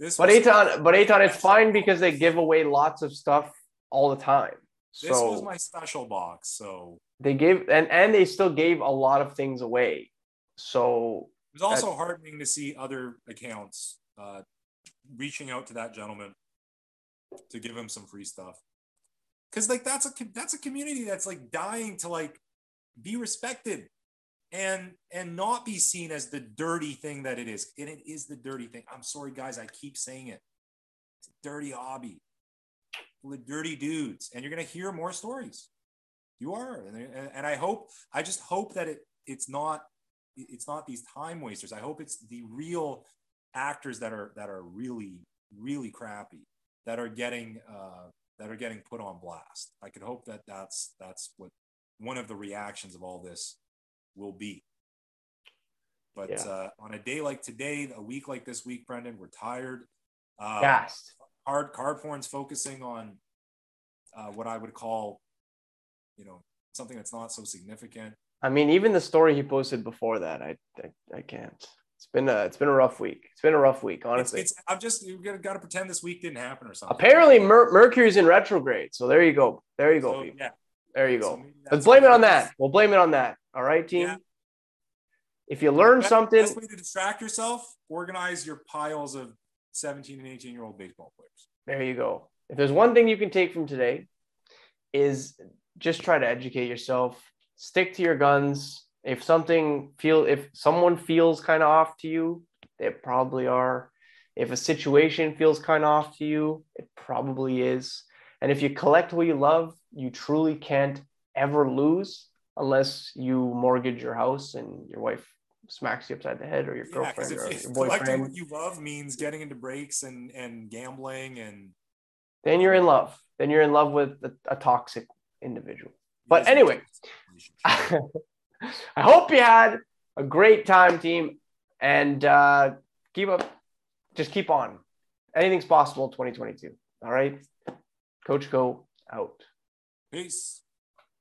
This but Aton, but Aton, it's fine because they give away lots of stuff all the time. So this was my special box. So they gave and and they still gave a lot of things away. So it was also heartening to see other accounts uh, reaching out to that gentleman to give him some free stuff. Cause like that's a that's a community that's like dying to like be respected and and not be seen as the dirty thing that it is. And it is the dirty thing. I'm sorry, guys. I keep saying it. It's a dirty hobby dirty dudes, and you're going to hear more stories. You are, and, and I hope, I just hope that it it's not it's not these time wasters. I hope it's the real actors that are that are really really crappy that are getting uh, that are getting put on blast. I could hope that that's that's what one of the reactions of all this will be. But yeah. uh, on a day like today, a week like this week, Brendan, we're tired. Um, Gassed card card porn's focusing on uh, what I would call, you know, something that's not so significant. I mean, even the story he posted before that, I I, I can't. It's been a it's been a rough week. It's been a rough week, honestly. It's, it's I'm just you got to pretend this week didn't happen or something. Apparently, Mer- Mercury's in retrograde, so there you go. There you go, so, people. Yeah. There you go. So Let's blame it on that. We'll blame it on that. All right, team. Yeah. If you learn best, something, best way to distract yourself, organize your piles of 17 and 18 year old baseball players. There you go. If there's one thing you can take from today, is just try to educate yourself. Stick to your guns. If something feel if someone feels kind of off to you, they probably are. If a situation feels kind of off to you, it probably is. And if you collect what you love, you truly can't ever lose unless you mortgage your house and your wife smacks you upside the head or your yeah, girlfriend if, or if your boyfriend. what you love means getting into breaks and and gambling and then you're in love. Then you're in love with a, a toxic individual. But anyway, I hope you had a great time, team, and uh, keep up. Just keep on. Anything's possible in 2022. All right. Coach Koe out. Peace.